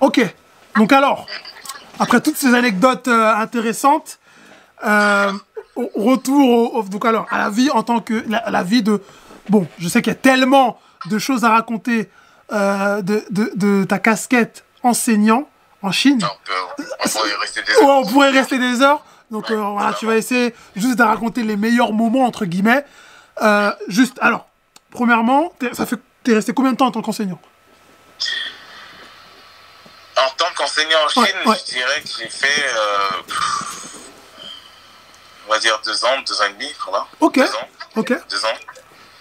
Ok. Donc alors, après toutes ces anecdotes euh, intéressantes, euh, retour au, au- donc alors à la vie en tant que la, la vie de bon, je sais qu'il y a tellement de choses à raconter euh, de, de, de ta casquette enseignant en Chine. On, pourrait rester des Ouais, on pourrait rester des heures. Donc voilà, tu vas essayer juste de raconter les meilleurs moments entre guillemets. Juste, alors, premièrement, t'es- ça fait, t'es resté combien de temps en tant qu'enseignant? En tant qu'enseignant en Chine, Ouais, ouais. je dirais que j'ai fait, euh, on va dire deux ans, deux ans et demi, voilà. Ok, Deux ans, ok, deux ans,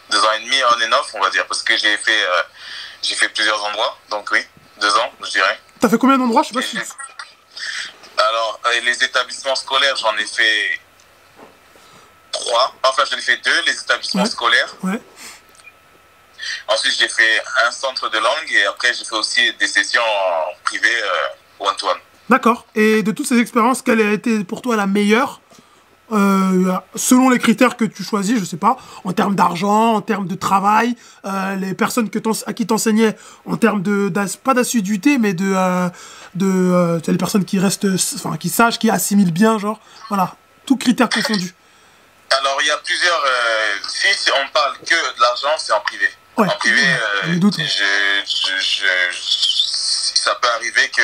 deux ans et demi on and off, on va dire, parce que j'ai fait, euh, j'ai fait plusieurs endroits, donc oui, deux ans, je dirais. T'as fait combien d'endroits Je sais pas Et si. Alors, euh, les établissements scolaires, j'en ai fait trois. Enfin, j'en ai fait deux, les établissements Ouais. scolaires. Ouais. Ensuite, j'ai fait un centre de langue et après, j'ai fait aussi des sessions en privé euh, one-to-one. D'accord. Et de toutes ces expériences, quelle a été pour toi la meilleure euh, selon les critères que tu choisis, je sais pas, en termes d'argent, en termes de travail, euh, les personnes que à qui t'enseignais, en termes de, pas d'assiduité, mais de, euh, les personnes qui restent, enfin, qui sachent, qui assimilent bien, genre, voilà, tous critères confondus. Alors, il y a plusieurs. si si on parle que de l'argent, c'est en privé. Ouais, En privé, euh, je doute, je, je, je- je- ça peut arriver que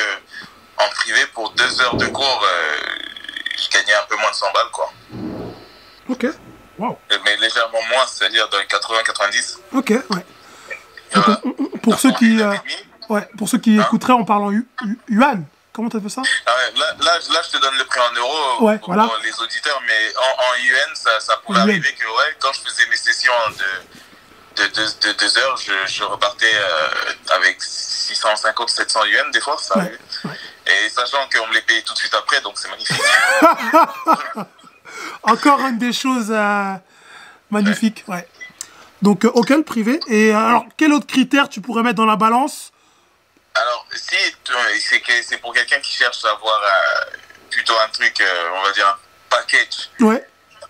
en privé, pour deux heures de cours, euh, je gagnais un peu moins de 100 balles, quoi. Ok. Wow. Mais légèrement moins, c'est-à-dire dans les 80-90. Ok. Ouais. Donc, Voilà. on- on- pour ceux qui, euh, ouais, pour ceux qui Hein? écouteraient en parlant yu- yu- yuan, comment t'appelles ça? Ah ouais, là, là, là, je te donne le prix en euros Ouais, pour, voilà. les auditeurs, mais en, en yuan, ça, ça yuan. arriver que ouais, quand je faisais mes sessions de, de, de, de deux heures, je, je repartais euh, avec 650, 700 yuan des fois, ça Ouais, ouais. Et sachant qu'on me les payait tout de suite après, donc c'est magnifique. Encore une des choses euh, magnifiques, ouais. Donc, euh, le privé. Et alors, quel autre critère tu pourrais mettre dans la balance? Alors, si c'est que c'est pour quelqu'un qui cherche à avoir euh, plutôt un truc, euh, on va dire un package Ouais,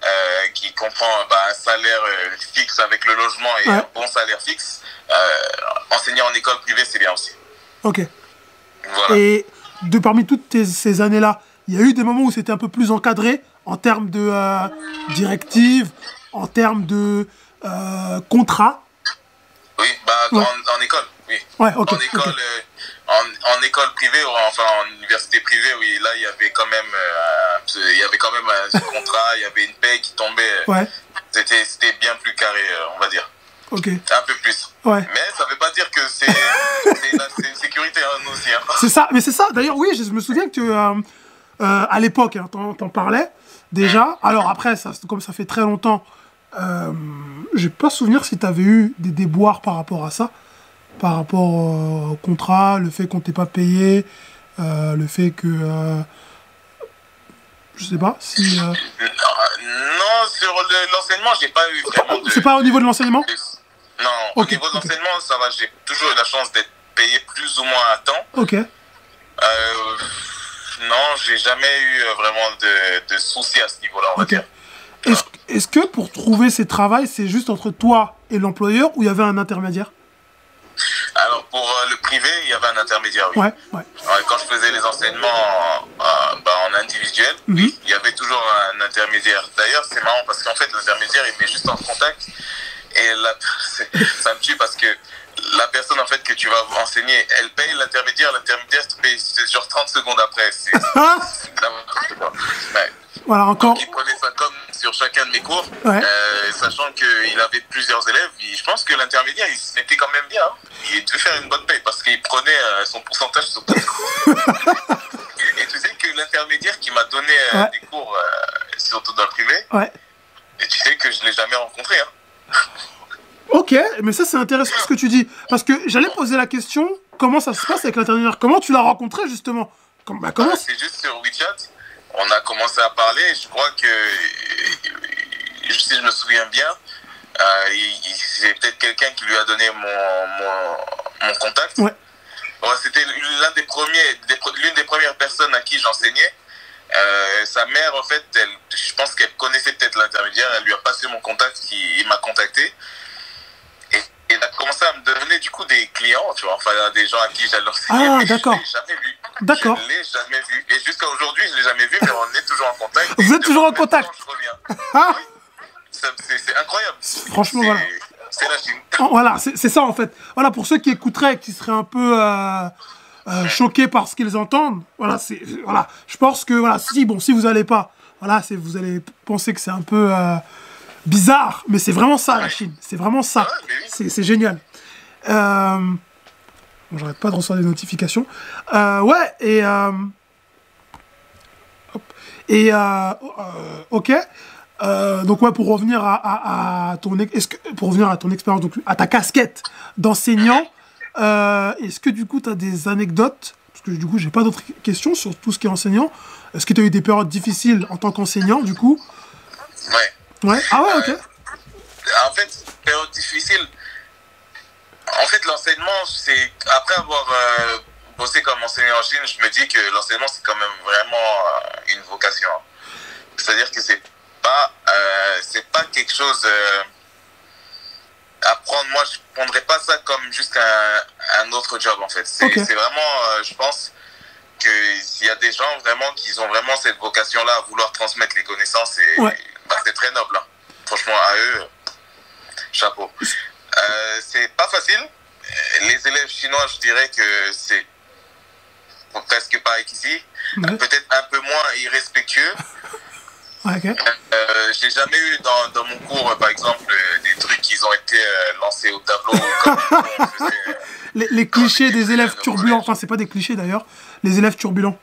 euh, qui comprend bah, un salaire euh, fixe avec le logement et Ouais. un bon salaire fixe, euh, enseigner en école privée, c'est bien aussi. ok. Voilà. Et de parmi toutes tes- ces années-là, il y a eu des moments où c'était un peu plus encadré en termes de euh, directives, en termes de euh, contrat? Oui, bah, Ouais. en, en école, oui. Ouais, ok. en école. En, en école privée, ou enfin en université privée, oui, là, il y avait quand même, euh, il y avait quand même un contrat, il y avait une paye qui tombait. Ouais, C'était, c'était bien plus carré, euh, on va dire. ok. Un peu plus. Ouais. Mais ça veut pas dire que c'est, c'est, une, sécurité, hein, nous aussi. hein. C'est ça, mais c'est ça. D'ailleurs, oui, je me souviens que euh, euh, à l'époque, hein, t'en, t'en parlais déjà. Alors après, ça, comme ça fait très longtemps, euh, j'ai pas souvenir si t'avais eu des déboires par rapport à ça, par rapport euh, au contrat, le fait qu'on t'ait pas payé, euh, le fait que, euh, je sais pas si. euh, Non, sur le- l'enseignement, j'ai pas eu vraiment de. c'est pas au niveau de l'enseignement? Non, au niveau de l'enseignement, ça va. J'ai toujours eu la chance d'être payé plus ou moins à temps. Ok. Euh, non, j'ai jamais eu vraiment de, de soucis à ce niveau-là, on va dire. Est-ce, est-ce que pour trouver ces travails, c'est juste entre toi et l'employeur ou il y avait un intermédiaire? Alors, pour euh, le privé, il y avait un intermédiaire, oui. Ouais, ouais. Quand je faisais les enseignements en, en- bah, en individuel, Mhm. il y avait toujours un intermédiaire. D'ailleurs, c'est marrant parce qu'en fait, l'intermédiaire, il met juste en contact. Et là, ça me tue parce que la personne en fait que tu vas enseigner, elle paye l'intermédiaire, l'intermédiaire te paye c'est genre 30 secondes après. C'est. Ouais. Voilà, encore. Il prenait ça comme sur chacun de mes cours, Ouais. euh, sachant qu'il avait plusieurs élèves. je pense que l'intermédiaire, il se mettait quand même bien. hein. Il devait faire une bonne paye parce qu'il prenait euh, son pourcentage sur tous les cours. Et tu sais que l'intermédiaire qui m'a donné euh, Ouais. des cours, surtout dans le privé, et tu sais que je ne l'ai jamais rencontré. Hein. Ok, mais ça c'est intéressant ce que tu dis. Parce que j'allais poser la question, comment ça se passe avec l'intermédiaire Comment tu l'as rencontré justement? Comme, bah, comment C'est juste sur WeChat. On a commencé à parler. Je crois que, euh, si je me souviens bien, euh, c'est peut-être quelqu'un qui lui a donné mon, mon, mon contact. Ouais. C'était l'un des premiers, des pre- l'une des premières personnes à qui j'enseignais. Euh, sa mère, en fait, elle, je pense qu'elle connaissait peut-être l'intermédiaire. Elle lui a passé mon contact, qui, il m'a contacté. Des clients, tu vois, enfin des gens à qui j'allais enseigner. Ah, d'accord. Je l'ai jamais vu. D'accord. Je l'ai jamais vu. Et jusqu'à aujourd'hui, je l'ai jamais vu, mais on est toujours en contact. Vous êtes toujours en contact Je reviens. Ah C'est incroyable. Franchement, voilà. C'est la Chine. Voilà, c'est ça en fait. Voilà, pour ceux qui écouteraient, qui seraient un peu euh, euh, choqués par ce qu'ils entendent, voilà, c'est voilà. Je pense que voilà, si bon, si vous allez pas, voilà, vous allez penser que c'est un peu euh, bizarre, mais c'est vraiment ça la Chine. C'est vraiment ça. C'est génial. Euh, J'arrête pas de recevoir des notifications. Euh, ouais, et. Euh, et. ok. donc ouais, pour revenir à, ton est-ce que pour revenir à ton expérience, donc à ta casquette d'enseignant, est-ce que du coup tu as des anecdotes? Parce que du coup j'ai pas d'autres questions sur tout ce qui est enseignant. Est-ce que tu as eu des périodes difficiles en tant qu'enseignant du coup? Ouais. Ouais. Ah ouais, ok. en fait, période difficile. En fait, l'enseignement, c'est après avoir euh, bossé comme enseignant en Chine, je me dis que l'enseignement c'est quand même vraiment euh, une vocation. C'est-à-dire que c'est pas euh, c'est pas quelque chose à prendre. Moi, je prendrais pas ça comme juste un, un autre job en fait. C'est vraiment, je pense qu'il y a des gens vraiment qui ont vraiment cette vocation-là à vouloir transmettre les connaissances et bah, c'est très noble. Hein. Franchement, à eux, chapeau. Euh, c'est pas facile. Les élèves chinois, je dirais que c'est presque pareil qu'ici. Peut-être un peu moins irrespectueux. Euh, j'ai jamais eu dans, dans, mon cours, par exemple, des trucs qui ont été euh, lancés au tableau. les, les, clichés des élèves turbulents, enfin, c'est pas des clichés d'ailleurs, les élèves turbulents.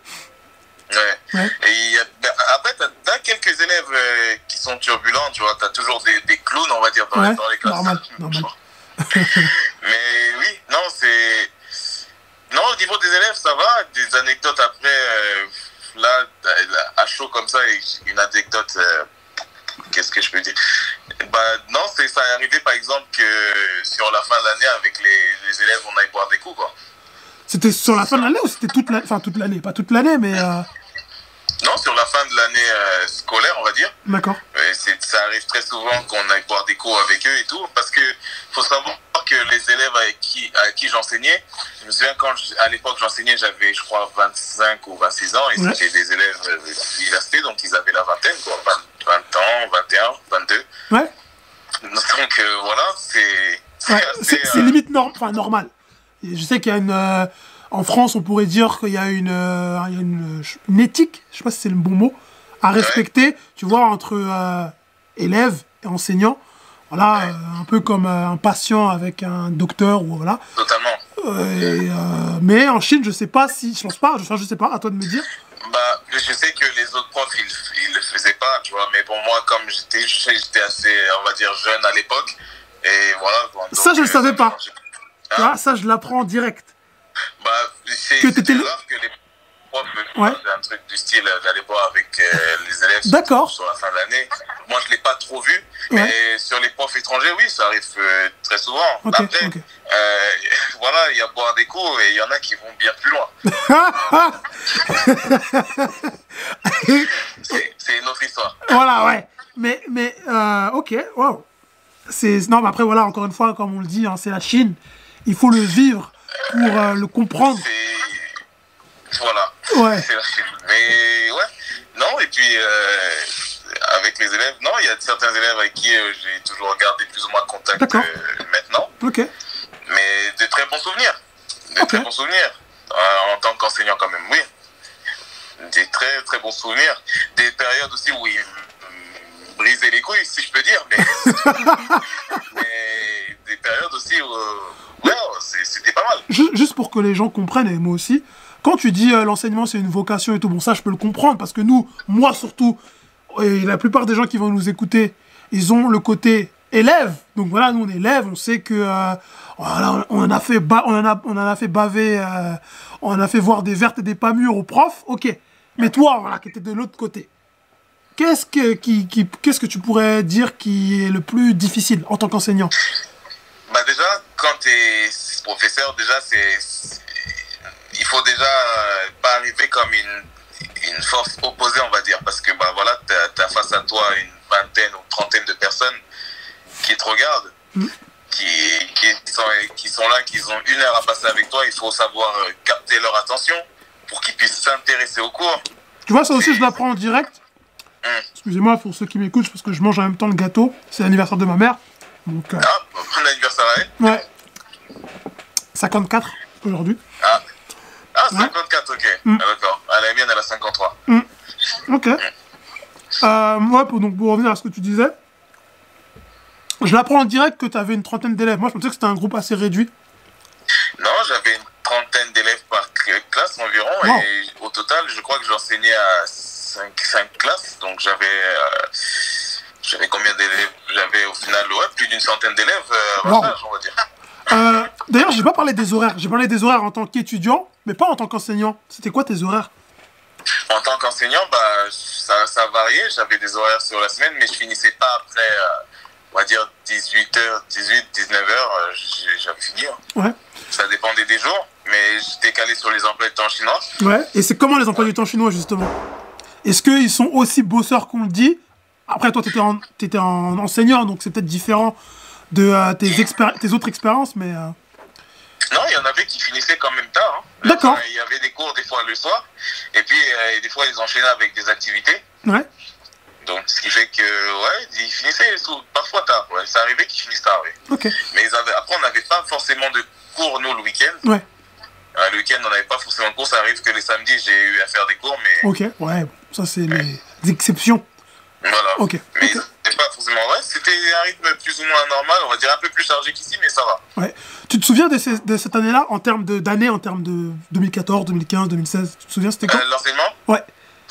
Ouais. Et ben, après, tu as, quelques élèves euh, qui sont turbulents, tu vois, tu as toujours des, des, clowns, on va dire, dans, dans les classes. Normal, normal. Mais oui, non, c'est. Non, au niveau des élèves, ça va. Des anecdotes après, euh, là, à chaud comme ça, une anecdote. Euh, qu'est-ce que je peux dire? Bah, Non, ça est arrivé par exemple que sur la fin de l'année, avec les, les, élèves, on aille boire des coups, quoi. C'était sur la fin de l'année ou c'était toute l'année Enfin, toute l'année, pas toute l'année, mais. Euh... Non, sur la fin de l'année euh, scolaire, on va dire. D'accord. Ça arrive très souvent qu'on aille boire des cours avec eux et tout, parce que faut savoir que les élèves avec qui, à qui j'enseignais, je me souviens quand à l'époque j'enseignais, j'avais je crois 25 ou 26 ans, et c'était des élèves euh, d'université, donc ils avaient la vingtaine, quoi, 20, ans, 21, 22. Ouais. Donc euh, voilà, c'est. C'est limite norm enfin, normal. Je sais qu'il y a une en France, on pourrait dire qu'il y a une, euh, une, éthique, je sais pas si c'est le bon mot, à respecter, tu vois, entre euh, élèves et enseignants. Voilà, euh, un peu comme un patient avec un docteur ou voilà. Totalement. mais en Chine, je sais pas si, je pense pas, je, je sais pas, à toi de me dire. Bah, je sais que les autres profs, ils, ils le faisaient pas, tu vois, mais pour moi, comme j'étais, j'étais assez, on va dire, jeune à l'époque, et voilà. ça, je le savais pas. Hein? ça, je l'apprends en direct. Bah, c'est rare que les profs me ouais. un truc du style d'aller boire avec euh, les élèves sur, sur, la fin de l'année. Moi, je ne l'ai pas trop vu, ouais. mais sur les profs étrangers, oui, ça arrive euh, très souvent. Okay, Après, okay. Euh, voilà, il y a boire des coups et il y en a qui vont bien plus loin. c'est une autre histoire. Voilà, ouais. Mais, mais ok, wow. Non, mais après, voilà, encore une fois, comme on le dit, hein, c'est la Chine. Il faut le vivre pour euh, le comprendre. Voilà. Ouais. Mais ouais. Non, et puis euh, avec les élèves, non, il y a certains élèves avec qui euh, j'ai toujours gardé plus ou moins contact maintenant. Ok. Mais de très bons souvenirs. De très bons souvenirs. en tant qu'enseignant, quand même, oui. Des très très bons souvenirs. Des périodes aussi où ils brisaient les couilles, si je peux dire. Mais, mais des périodes aussi où Ouais, c'était pas. Juste pour que les gens comprennent, et moi aussi, quand tu dis euh, l'enseignement c'est une vocation et tout, bon ça je peux le comprendre, parce que nous, moi surtout, et la plupart des gens qui vont nous écouter, ils ont le côté élève. Donc voilà, nous on est on sait que on en a fait baver, euh, on en a fait voir des vertes et des pas mûres aux profs, ok. Mais toi, voilà, qui étais de l'autre côté, qu'est-ce qu'est-ce que tu pourrais dire qui est le plus difficile en tant qu'enseignant? Bah déjà, quand tu es professeur, déjà, c'est, il faut déjà euh, pas arriver comme une, une force opposée, on va dire, parce que bah, voilà, tu as, face à toi une vingtaine ou trentaine de personnes qui te regardent. Mm. qui, qui, sont, qui sont là, qui ont une heure à passer avec toi, il faut savoir euh, capter leur attention pour qu'ils puissent s'intéresser au cours. Tu vois, ça aussi, je l'apprends en direct. Hum. Excusez-moi pour ceux qui m'écoutent, parce que je mange en même temps le gâteau. C'est l'anniversaire de ma mère. Donc, euh, Ah, bon anniversaire à ouais. 54 aujourd'hui. Ah, ah 54, ok. Ah, D'accord. Ah, la mienne, elle a 53. Ok. Euh, ouais, pour, donc, pour revenir à ce que tu disais, je l'apprends en direct que tu avais une trentaine d'élèves. Moi, je pensais que c'était un groupe assez réduit. Non, j'avais une trentaine d'élèves par cl- classe environ. Wow. Et au total, je crois que j'enseignais à 5, classes. Donc j'avais. euh, j'avais combien d'élèves J'avais au final ouais, plus d'une centaine d'élèves à mon âge, on va dire. Euh, D'ailleurs, j'ai pas parlé des horaires. J'ai parlé des horaires en tant qu'étudiant, mais pas en tant qu'enseignant. C'était quoi tes horaires? En tant qu'enseignant, bah, ça, ça variait. J'avais des horaires sur la semaine, mais je finissais pas après, euh, on va dire, 18h, 18, 19h, j'avais fini. hein. Ouais. Ça dépendait des jours, mais j'étais calé sur les emplois de temps chinois. Ouais. Et c'est comment les emplois du temps chinois, justement? Est-ce qu'ils sont aussi bosseurs qu'on le dit Après, toi, en, t'étais en enseignant, donc c'est peut-être différent de euh, tes, autres expériences, mais... euh, Non, il y en avait qui finissaient quand même tard. hein. D'accord. Il y avait des cours des fois le soir, et puis euh, des fois ils enchaînaient avec des activités. Ouais. Donc ce qui fait que, ouais, ils finissaient parfois tard. Ouais. Ça arrivait qu'ils finissent tard. Ok. Mais ils avaient, après, on n'avait pas forcément de cours, nous, le week-end. Ouais. Le week-end, on n'avait pas forcément de cours. Ça arrive que les samedis, j'ai eu à faire des cours, mais Ok. Ouais. Ça, c'est les exceptions. Voilà. Ok. Mais ok. c'était pas forcément vrai. C'était un rythme plus ou moins normal, on va dire un peu plus chargé qu'ici, mais ça va. Ouais. Tu te souviens de, ces- de cette année-là, en termes d'années, en termes de 2014, 2015, 2016 Tu te souviens, c'était quand? Euh, L'enseignement, Ouais.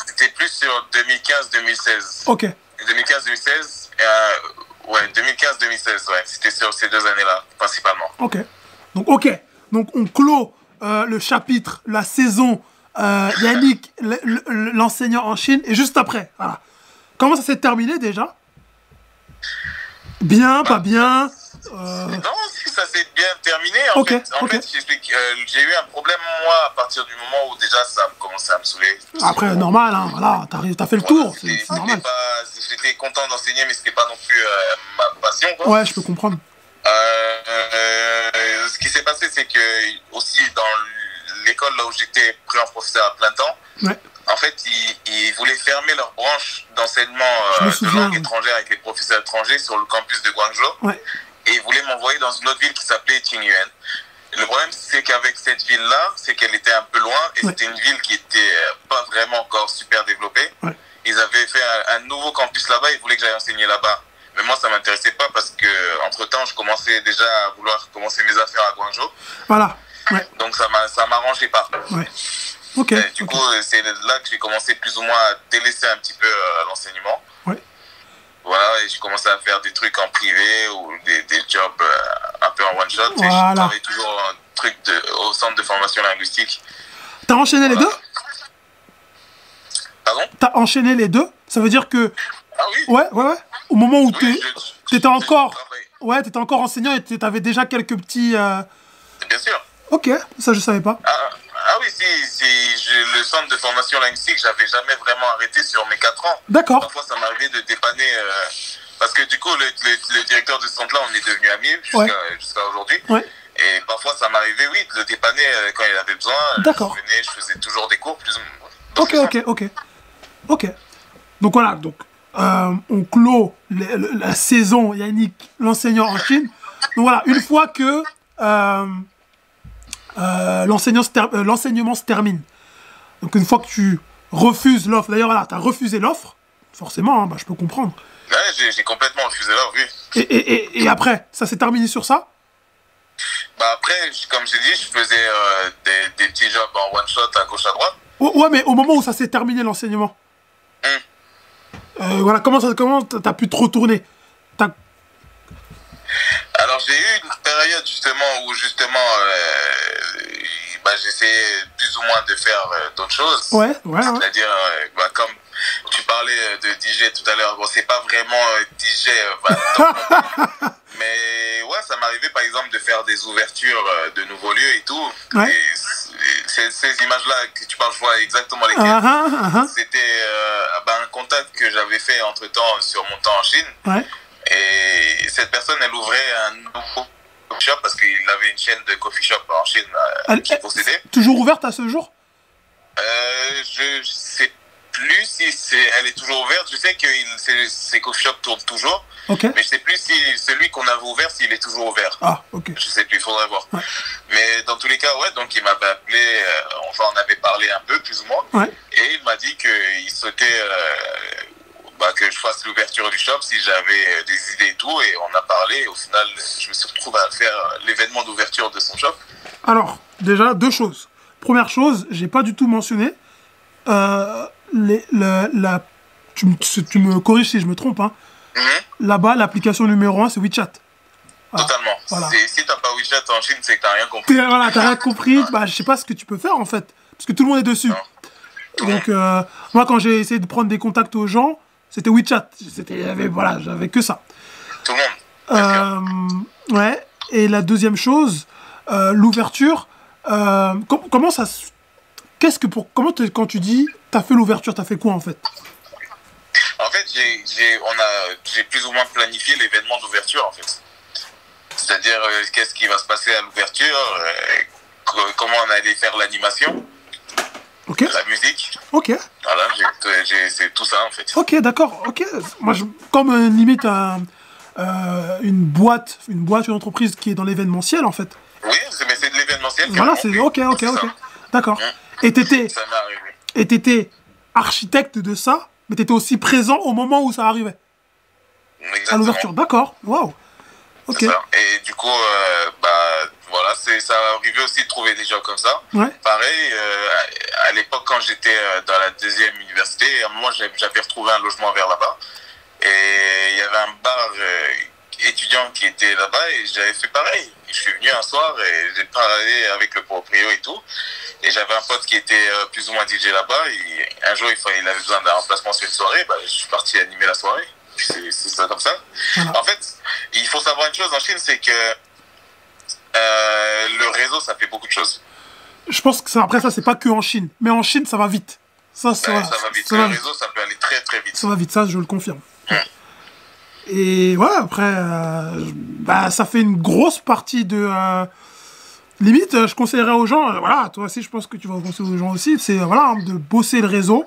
c'était plus sur 2015-2016. Ok. 2015-2016, euh, ouais, 2015-2016, ouais. C'était sur ces deux années-là, principalement. Ok. Donc, ok. Donc, on clôt euh, le chapitre, la saison, euh, Yannick, le- le- l'enseignant en Chine, et juste après, voilà. Comment ça s'est terminé déjà? Bien, pas bien euh, Non, si ça s'est bien terminé. En fait, j'explique, euh, j'ai eu un problème, moi, à partir du moment où déjà ça a commencé à me saouler. Après, normal, hein, voilà, t'as fait le Voilà, tour, c'est normal. J'étais content d'enseigner, mais c'était pas non plus euh, ma passion. Quoi. Ouais, je peux comprendre. Euh, euh, ce qui s'est passé, c'est que aussi dans l'école là où j'étais pris en professeur à plein temps, Ouais. En fait, ils, ils voulaient fermer leur branche d'enseignement euh, de langue étrangère avec les professeurs étrangers sur le campus de Guangzhou. Ouais. Et ils voulaient m'envoyer dans une autre ville qui s'appelait Qingyuan. Le problème, c'est qu'avec cette ville-là, c'est qu'elle était un peu loin et Ouais. c'était une ville qui était euh, pas vraiment encore super développée. Ouais. Ils avaient fait un, un nouveau campus là-bas, ils voulaient que j'aille enseigner là-bas. Mais moi, ça m'intéressait pas parce que, entre temps, je commençais déjà à vouloir commencer mes affaires à Guangzhou. Voilà. Donc, ça m'a- ça m'arrangeait pas. ouais. Ok. Et du coup, euh, c'est là que j'ai commencé plus ou moins à délaisser un petit peu euh, l'enseignement. Ouais. Voilà, et j'ai commencé à faire des trucs en privé ou des, des jobs euh, un peu en one shot. Et Voilà. je travaille toujours un truc de, au centre de formation linguistique. T'as enchaîné les deux? Pardon? T'as enchaîné les deux? Ça veut dire que. Ah oui Ouais, ouais, ouais. Au moment où Oui, t'étais encore. Ouais, t'étais encore enseignant et t'avais déjà quelques petits. Bien sûr. Ok, ça je savais pas. Ah, ah oui, si, si le centre de formation linguistique, j'avais jamais vraiment arrêté sur mes 4 ans. D'accord. Parfois, ça m'arrivait de dépanner. euh, parce que du coup, le, le- le directeur de ce centre-là, on est devenus amis jusqu'à Ouais. aujourd'hui. Ouais. Et parfois, ça m'arrivait, oui, de le dépanner euh, quand il avait besoin. D'accord. Je venais, je faisais toujours des cours. Plus ou moins. Donc, Ok, ok, ok. Ok. Donc voilà, donc euh, on clôt la saison Yannick, l'enseignant en Chine. Donc voilà, une fois que euh, euh, l'enseignant se ter- euh, l'enseignement se termine, donc une fois que tu refuses l'offre, d'ailleurs voilà, tu as refusé l'offre, forcément, hein, bah, je peux comprendre. Ouais, j'ai complètement refusé là, oui. Et, et, et, et après, ça s'est terminé sur ça? Bah après, comme j'ai dit, je faisais euh, des, des petits jobs en one shot à gauche à droite. Ouais, ouais, mais au moment où ça s'est terminé l'enseignement, euh, voilà, comment ça, comment t'as pu te retourner? Alors j'ai eu une période justement où justement euh, bah, j'essayais plus ou moins de faire euh, d'autres choses. Ouais. C'est-à-dire, euh, bah, comme tu parlais de DJ tout à l'heure, bon c'est pas vraiment DJ, bah, mais ouais ça m'arrivait par exemple de faire des ouvertures de nouveaux lieux et tout. Ouais. Et ces, ces images-là que tu parles, je vois exactement lesquelles. Ah, ah, ah. C'était bah, un contact que j'avais fait entre temps sur mon temps en Chine. Ouais. Et cette personne, elle ouvrait un nouveau coffee shop parce qu'il avait une chaîne de coffee shop en Chine euh, Elle- qui possédait. Toujours ouverte à ce jour? Euh, je sais plus si c'est, elle est toujours ouverte. Je sais que il- ses, ses coffee shops tournent toujours, mais je sais plus si celui qu'on avait ouvert, s'il est toujours ouvert. Ah, ok. Je sais plus, il faudrait voir. Ouais. Mais dans tous les cas, ouais, donc il m'avait appelé, euh, enfin on avait parlé un peu, plus ou moins, Ouais. et il m'a dit qu'il souhaitait euh, bah, que je fasse l'ouverture du shop si j'avais euh, des idées et tout, et on a parlé, au final, je me suis retrouvé à faire l'événement d'ouverture de son shop. Alors, déjà, deux choses. Première chose, j'ai pas du tout mentionné. euh, les, le- la, tu, me- tu me corriges si je me trompe. Hein. Mhm, Là-bas, l'application numéro un, c'est WeChat. Totalement. voilà. Si t'as pas WeChat en Chine, c'est que t'as rien compris. Voilà, t'as rien compris. Bah, je sais pas ce que tu peux faire en fait. Parce que tout le monde est dessus. Non. Donc, euh, moi, quand j'ai essayé de prendre des contacts aux gens, c'était WeChat. C'était, voilà, j'avais que ça. Tout le monde. Euh, ouais. Et la deuxième chose, euh, l'ouverture. euh, com- comment ça. Qu'est-ce que pour... Comment quand tu dis, t'as fait l'ouverture, t'as fait quoi en fait? En fait, j'ai, j'ai, on a, j'ai plus ou moins planifié l'événement d'ouverture, en fait. C'est-à-dire, qu'est-ce qui va se passer à l'ouverture, co- comment on allait faire l'animation, Ok, la musique. ok, Voilà, c'est tout ça, en fait. ok, d'accord, ok. Moi, je, comme euh, limite un, euh, une boîte, une boîte, une entreprise qui est dans l'événementiel en fait. Oui, c'est, mais c'est de l'événementiel. Voilà, c'est ok, ok, ok. D'accord. Hein. Et t'étais, et t'étais architecte de ça, mais t'étais aussi présent au moment où ça arrivait, à l'ouverture. D'accord. Waouh. Ok. Et du coup, euh, voilà, c'est, ça arrivait aussi de trouver des gens comme ça. Ouais. Pareil, euh, à, à l'époque, quand j'étais euh, dans la deuxième université, à un moment, j'avais, retrouvé un logement vers là-bas. Et il y avait un bar euh, étudiant qui était là-bas et j'avais fait pareil. Je suis venu un soir et j'ai parlé avec le proprio et tout. Et j'avais un pote qui était euh, plus ou moins DJ là-bas. Et un jour, il, avait besoin d'un remplacement sur une soirée. Bah, je suis parti animer la soirée. C'est, c'est ça comme ça. Voilà. En fait, il faut savoir une chose en Chine, c'est que euh, le réseau, ça fait beaucoup de choses. Je pense que ça, après ça, c'est pas que en Chine, mais en Chine, ça va vite. Ça, ça, va, ça va vite. ça le va vite. réseau, ça peut aller très très vite. Ça va vite, ça, je le confirme. Et ouais, après, euh, bah, ça fait une grosse partie de. euh, limite, je conseillerais aux gens, voilà, toi aussi, je pense que tu vas conseiller aux gens aussi, c'est voilà, hein, de bosser le réseau.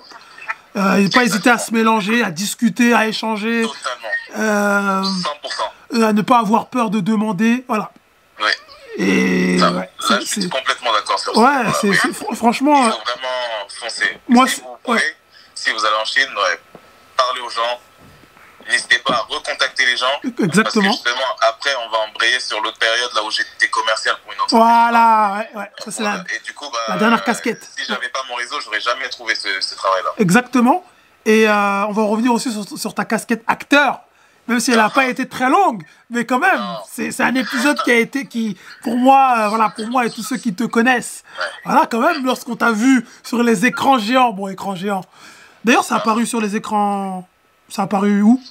Euh, et pas hésiter à se mélanger, à discuter, à échanger, Totalement. euh, 100%. euh, à ne pas avoir peur de demander, voilà. Ouais. Et Ça, ouais, là, c'est- je suis complètement d'accord sur ça. ouais, c'est- fr- franchement, Il euh, faut vraiment foncer. Moi, si vous pouvez, ouais. si vous allez en Chine, ouais, parlez aux gens. N'hésitez pas à recontacter les gens. Exactement. Parce que justement, après, on va embrayer sur l'autre période là où j'étais commercial pour une entreprise. voilà, ouais, ouais, ça c'est la, Voilà. Et du coup, bah, la dernière casquette. Si j'avais pas mon réseau, j'aurais jamais trouvé ce, ce travail-là. Exactement. Et euh, on va revenir aussi sur, sur ta casquette acteur, même si elle n'a pas été très longue, mais quand même, c'est un épisode qui a été, qui, pour moi, euh, voilà, pour moi et tous ceux qui te connaissent, voilà, quand même, lorsqu'on t'a vu sur les écrans géants, bon, écran géant. D'ailleurs, ça a apparu sur les écrans, ça a apparu où?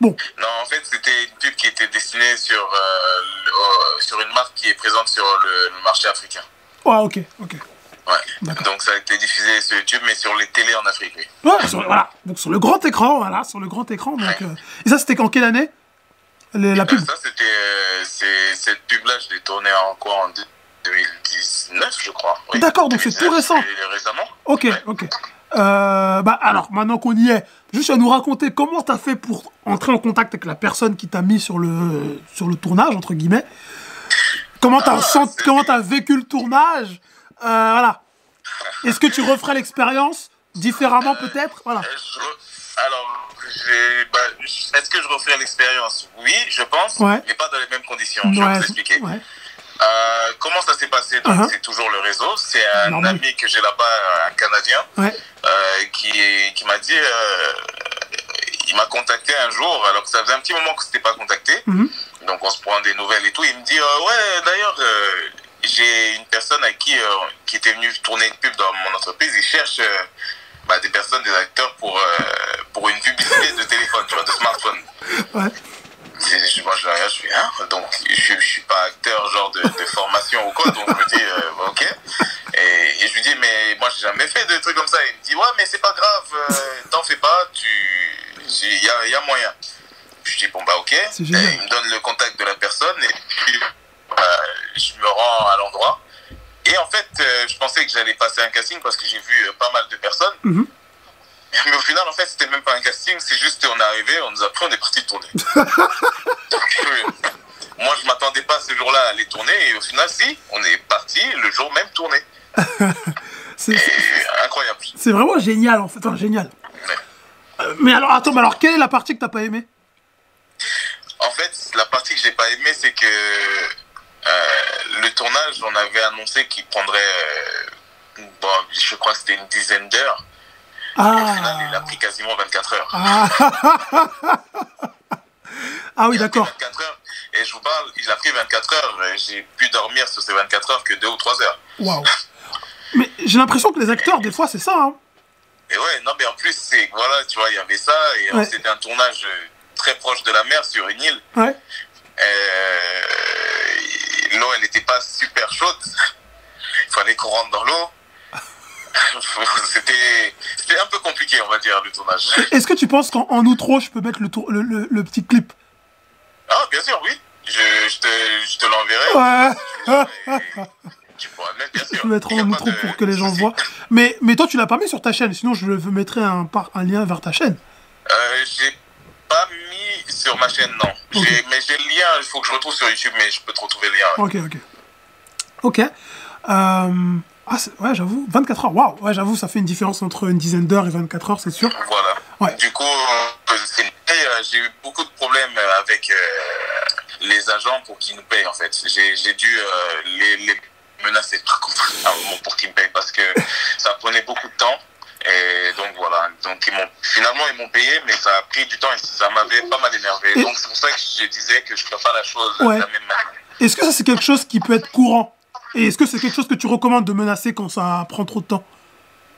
Bon, Non, en fait, c'était une pub qui était destinée sur, euh, le- euh, sur une marque qui est présente sur le, le marché africain. ouais, ok, ok. Ouais. Donc ça a été diffusé sur YouTube, mais sur les télés en Afrique, oui. Ouais, sur, voilà, donc sur le grand écran, voilà, sur le grand écran. Donc, euh, et ça, c'était en quelle année? Le- La pub? Euh, ça, c'était. euh, cette pub-là, je l'ai tournée en quoi En deux- 2019, je crois. Oui, D'accord, donc c'est tout 2019, récent. Récemment. Ok, ok. Euh, bah alors, maintenant qu'on y est, juste à nous raconter comment t'as fait pour entrer en contact avec la personne qui t'a mis sur le, sur le tournage, entre guillemets. Comment t'as Ah, vécu le tournage? Voilà. Est-ce que tu referais l'expérience différemment peut-être? Voilà. Euh, je Alors, bah, je- est-ce que je referai l'expérience? Oui, je pense, Ouais. mais pas dans les mêmes conditions. je vais vous expliquer. ouais. Euh, comment ça s'est passé? Uh-huh. c'est toujours le réseau. C'est un ami que j'ai là-bas, un Canadien, euh, qui, qui m'a dit. euh, il m'a contacté un jour, alors que ça faisait un petit moment que s'était pas contacté. Mhm. Donc, on se prend des nouvelles et tout. Il me dit euh, Ouais, d'ailleurs, euh, j'ai une personne à qui, euh, qui était venue tourner une pub dans mon entreprise. Il cherche euh, bah, des personnes, des acteurs pour, euh, pour une publicité de téléphone, tu vois, de smartphone. Ouais. Je- Moi, je regarde, je fais, hein Donc, je, je suis pas acteur, genre de, de formation ou quoi, donc je me dis, euh, bah, ok. Et, et je lui dis, mais moi, j'ai jamais fait de trucs comme ça. Il me dit, ouais, mais c'est pas grave, t'en fais pas, tu. Il y a, y a moyen. Je dis, bon, bah, ok. Et il me donne le contact de la personne et puis me rends à l'endroit. Et en fait, euh, je pensais que j'allais passer un casting parce que j'ai vu euh, pas mal de personnes. Mhm. Mais au final, en fait, c'était même pas un casting, c'est juste on est arrivé, on nous a pris, on est parti tourner. Donc, euh, moi, je m'attendais pas ce jour-là à aller tourner et au final, si, on est parti le jour même tourner. C'est- incroyable. c'est vraiment génial, en fait. Enfin, génial. Ouais. Euh, mais alors, attends, mais alors, quelle est la partie que t'as pas aimée? En fait, la partie que j'ai pas aimée, c'est que le tournage, on avait annoncé qu'il prendrait, euh, bon, je crois que c'était une dizaine d'heures. Au final, il a Ah, pris quasiment 24 heures. ah, ah oui, d'accord. 24 heures. Et je vous parle, il a pris 24 heures. et J'ai pu dormir sur ces 24 heures que 2 ou 3 heures. Waouh. Mais j'ai l'impression que les acteurs, des fois, c'est ça. Hein. Et ouais, non, mais en plus, c'est, voilà, tu vois, il y avait ça. Et euh, Ouais. c'était un tournage euh, très proche de la mer sur une île. Ouais. Euh, l'eau, elle n'était pas super chaude. Il fallait qu'on rentre dans l'eau. C'était, un peu compliqué, on va dire, le tournage. Est-ce que tu penses qu'en en outro, je peux mettre le, tour- le, le- le petit clip? Ah, bien sûr, oui. Je, je te, je te l'enverrai. Ouais. Tu pourras le mettre, bien sûr. Je y a en outro de pour que les gens voient. Mais, mais toi, tu l'as pas mis sur ta chaîne, sinon je mettrai un, par, un lien vers ta chaîne. Euh, j'ai pas mis sur ma chaîne, non. Mais j'ai le lien, il faut que je retrouve sur YouTube, mais je peux te retrouver le lien. Ok, ok. Ok. Euh, ah, ouais, j'avoue, 24 heures, waouh, ouais, j'avoue, ça fait une différence entre une dizaine d'heures et 24 heures, c'est sûr. Voilà. Ouais. Du coup, euh, euh, j'ai eu beaucoup de problèmes avec euh, les agents pour qu'ils nous payent, en fait. J'ai dû les, les menacer, par contre, à un moment pour qu'ils me payent, parce que ça prenait beaucoup de temps. Et donc voilà, donc ils m'ont finalement ils m'ont payé, mais ça a pris du temps et ça m'avait pas mal énervé. Et- Donc c'est pour ça que je disais que je pas la chose Ouais. de la même manière. Est-ce que ça, c'est quelque chose qui peut être courant? Et est-ce que c'est quelque chose que tu recommandes de menacer quand ça prend trop de temps?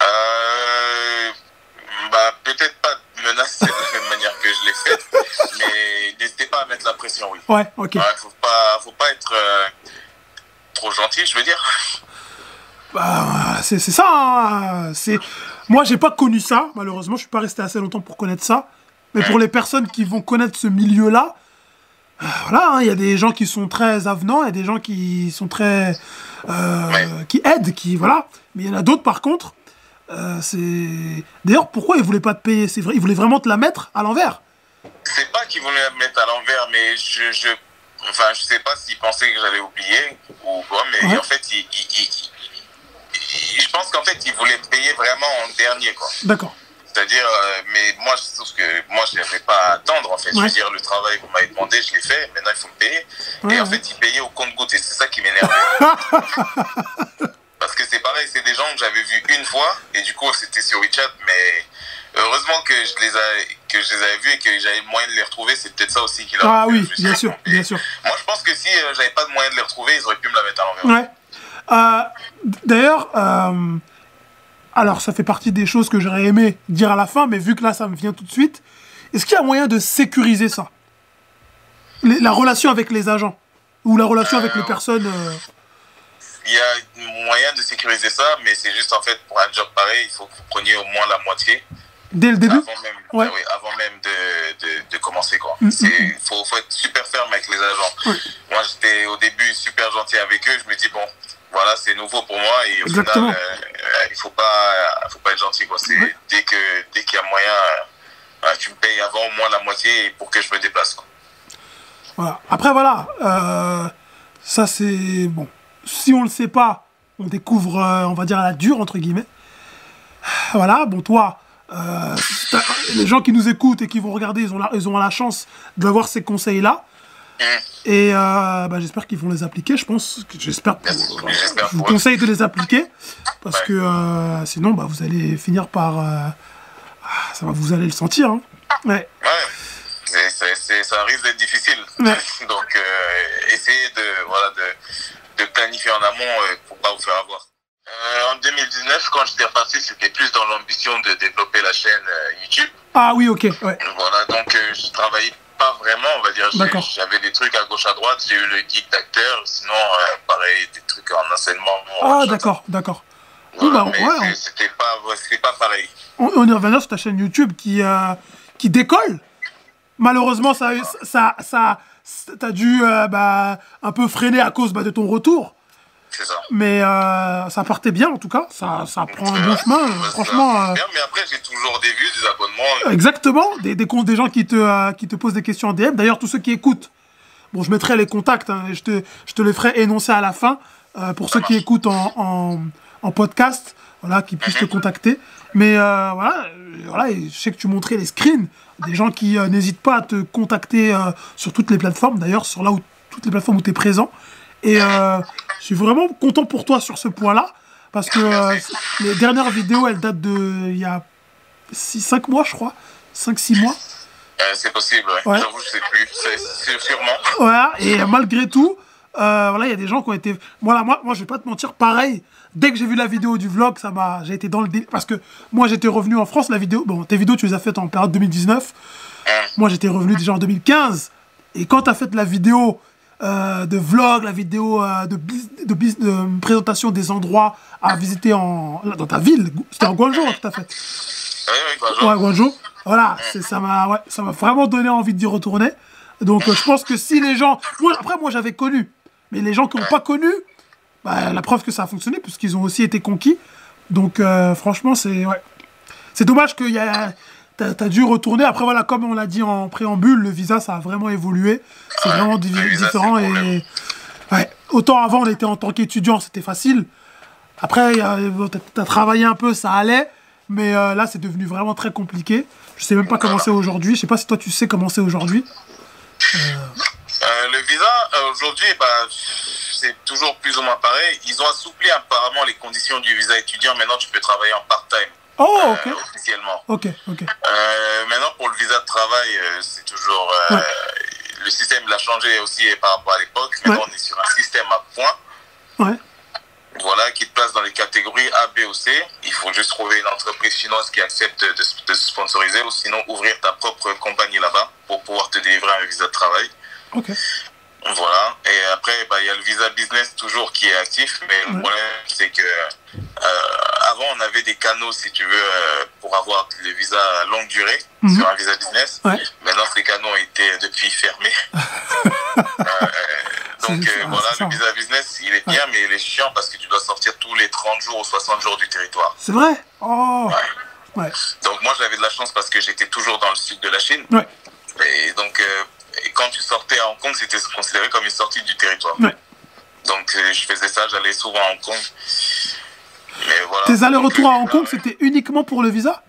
Euh, bah, peut-être pas de menacer de la même manière que je l'ai fait, mais n'hésitez pas à mettre la pression, oui. Ouais, ok. Ouais, faut pas, faut pas être euh, trop gentil, je veux dire. Bah, c'est c'est ça. hein. C'est moi, j'ai pas connu ça. Malheureusement, je suis pas resté assez longtemps pour connaître ça. Mais pour les personnes qui vont connaître ce milieu-là, euh, voilà, hein, il y a des gens qui sont très avenants, il y a des gens qui sont très euh, qui aident, qui voilà. Mais il y en a d'autres, par contre, euh, c'est. D'ailleurs, pourquoi ils voulaient pas te payer? C'est vrai, ils voulaient vraiment te la mettre à l'envers. C'est pas qu'ils voulaient me mettre à l'envers, mais je, je, enfin, je sais pas s'ils pensaient que j'allais oublier ou quoi, mais Ouais. en fait, ils- ils- je pense qu'en fait, ils voulaient payer vraiment en dernier, quoi. D'accord. C'est-à-dire, euh, mais moi, je trouve que moi, je n'avais pas à attendre, en fait. Je Ouais. veux dire, le travail que vous m'avez demandé, je l'ai fait, maintenant, il faut me payer. Ouais, et en ouais. fait, ils payaient au compte-goutte, et c'est ça qui m'énervait. Parce que c'est pareil, c'est des gens que j'avais vus une fois, et du coup, c'était sur WeChat, mais heureusement que je les, ai, que je les avais vus et que j'avais le moyen de les retrouver, c'est peut-être ça aussi qui leur Ah a fait oui, bien sûr, bien sûr. Moi, je pense que si euh, j'avais pas de moyen de les retrouver, ils auraient pu me la mettre à l'envers. Ouais. Euh, D'ailleurs, euh, alors ça fait partie des choses que j'aurais aimé dire à la fin, mais vu que là ça me vient tout de suite, est-ce qu'il y a moyen de sécuriser ça? Les- La relation avec les agents ou la relation avec les personnes. euh, Il y a moyen de sécuriser ça, mais c'est juste en fait pour un job pareil, il faut que vous preniez au moins la moitié dès le début? Avant même, Ouais. oui, avant même de, de, de commencer. quoi. Mm, Il faut, faut être super ferme avec les agents. Moi j'étais au début super gentil avec eux, je me dis bon, voilà, c'est nouveau pour moi et au Exactement. final, euh, il faut pas, faut pas être gentil. Quoi. Ouais. dès que dès qu'il y a moyen, euh, tu me payes avant au moins la moitié pour que je me déplace. Quoi. Voilà. Après, voilà. euh, ça, c'est. Bon. Si on le sait pas, on découvre, euh, on va dire, à la dure, entre guillemets. Voilà. Bon, toi, les gens qui nous écoutent et qui vont regarder, ils ont la, ils ont la chance d'avoir ces conseils-là. Et euh, bah, j'espère qu'ils vont les appliquer, je pense. J'espère. J'espère Je vous conseille de les appliquer. Parce que euh, sinon, bah, vous allez finir par. euh, ah, ça va, vous allez le sentir. hein. Ouais. Ça risque d'être difficile. Ouais. Donc, euh, essayez de, voilà, de, de planifier en amont euh, pour pas vous faire avoir. Euh, en 2019, quand j'étais reparti, c'était plus dans l'ambition de développer la chaîne euh, YouTube. Ah oui, ok. Ouais. Voilà, donc euh, je travaillais pas vraiment, on va dire. J'avais des trucs à gauche à droite, j'ai eu le geek d'acteur, sinon, euh, pareil, des trucs en enseignement. Ah, d'accord, d'accord. Voilà, Bon, bah, ouais, c'était pas, pareil. On, on y reviendra sur ta chaîne YouTube qui, euh, qui décolle. malheureusement, ça, ça, ça, t'as dû euh, bah, un peu freiner à cause bah, de ton retour. C'est ça. Mais euh, ça partait bien en tout cas, ça, ça prend un bon chemin. Franchement, euh, Bien, mais après, j'ai toujours des vues, des abonnements. exactement, des, des, gens qui te, euh, qui te posent des questions en DM. D'ailleurs, tous ceux qui écoutent, bon, je mettrai les contacts, hein, et je, te, je te les ferai énoncer à la fin pour ceux qui écoutent en, en, en podcast, voilà, qui puissent te contacter. Mais euh, voilà, voilà, je sais que tu montrais les screens des gens qui euh, n'hésitent pas à te contacter euh, sur toutes les plateformes, d'ailleurs, sur là où toutes les plateformes où tu es présent. Et euh, je suis vraiment content pour toi sur ce point-là, parce que euh, les dernières vidéos, elles datent de il y a 5 mois, je crois. 5-6 mois. Euh, c'est possible, ouais. Ouais. J'avoue, je sais plus. C'est sûrement. Voilà, et malgré tout, voilà, il y a des gens qui ont été. Voilà, moi, moi, je vais pas te mentir, pareil. Dès que j'ai vu la vidéo du vlog, ça m'a, j'ai été dans le délire. Parce que moi, j'étais revenu en France, la vidéo. Bon, tes vidéos, tu les as faites en période 2019. Moi, j'étais revenu déjà en 2015. Et quand tu as fait la vidéo euh, de vlog, la vidéo euh, de, présentation des endroits à visiter en, dans ta ville, c'était en Guangzhou hein, tu as fait. Oui, oui. Ouais, Guangzhou. Voilà, ça m'a ouais, ça vraiment donné envie d'y retourner. Donc euh, je pense que si les gens... Moi, après, moi j'avais connu. Mais les gens qui n'ont pas connu, bah, la preuve que ça a fonctionné, puisqu'ils ont aussi été conquis. Donc franchement, c'est... Ouais. C'est dommage que y a... T'as as dû retourner. Après, voilà, comme on l'a dit en préambule, le visa, ça a vraiment évolué. C'est vraiment visa, différent. Et ouais, autant avant, on était en tant qu'étudiant, c'était facile. Après, il y a- bon, t'as t'as travaillé un peu, ça allait. Mais euh, là, c'est devenu vraiment très compliqué. Je sais même pas comment c'est aujourd'hui. Je sais pas si toi, tu sais comment c'est aujourd'hui. Euh, le visa, euh, aujourd'hui, bah, c'est toujours plus ou moins pareil. Ils ont assoupli apparemment les conditions du visa étudiant. Maintenant, tu peux travailler en part-time Oh, euh, ok. officiellement. Ok, ok. Euh, maintenant, pour le visa de travail, euh, c'est toujours. euh, Ouais. Le système il a changé aussi par rapport à l'époque. Maintenant, Ouais. on est sur un système à points. Ouais. Voilà, qui te place dans les catégories A, B ou C. Il faut juste trouver une entreprise chinoise qui accepte de, de se sponsoriser ou sinon ouvrir ta propre compagnie là-bas pour pouvoir te délivrer un visa de travail. Ok. Voilà. Et après, bah, il y a le visa business toujours qui est actif, mais le problème, c'est que euh, avant, on avait des canaux, si tu veux, euh, pour avoir le visa à longue durée Mhm. sur un visa business. Ouais. Maintenant, ces canaux ont été depuis fermés. Euh, donc voilà, le visa business, il est bien, mais il est chiant parce que tu dois sortir tous les 30 jours ou 60 jours du territoire. C'est vrai? Oh Ouais. Donc moi, j'avais de la chance parce que j'étais toujours dans le sud de la Chine. Et donc, et quand tu sortais à Hong Kong, c'était considéré comme une sortie du territoire. Ouais. Donc, euh, je faisais ça, j'allais souvent à Hong Kong. Mais voilà. Tes allers-retours à Hong Donc, Kong, euh, c'était uniquement pour le visa?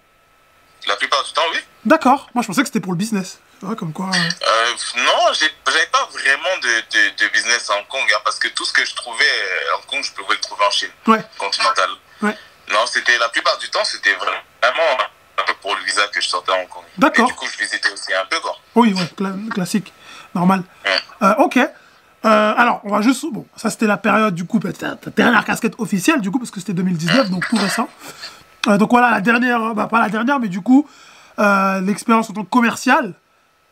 La plupart du temps, oui. D'accord. Moi, je pensais que c'était pour le business. Ouais, comme quoi. euh, Euh, non, j'avais pas vraiment de, de, de business à Hong Kong, hein, parce que tout ce que je trouvais euh, à Hong Kong, je pouvais le trouver en Chine Ouais. continentale. Ouais. Non, c'était la plupart du temps, c'était vraiment pour le visa que je sortais à Hong Kong. D'accord. Du coup, je visitais aussi un peu, quoi. Oui, ouais, cla- classique. Normal. Ouais. Euh, ok. Euh, alors, on va juste. Bon, ça, c'était la période, du coup, ta, dernière casquette officielle, du coup, parce que c'était 2019, donc tout récent. Euh, donc voilà, la dernière. Bah, pas la dernière, mais du coup, euh, l'expérience en tant que commercial.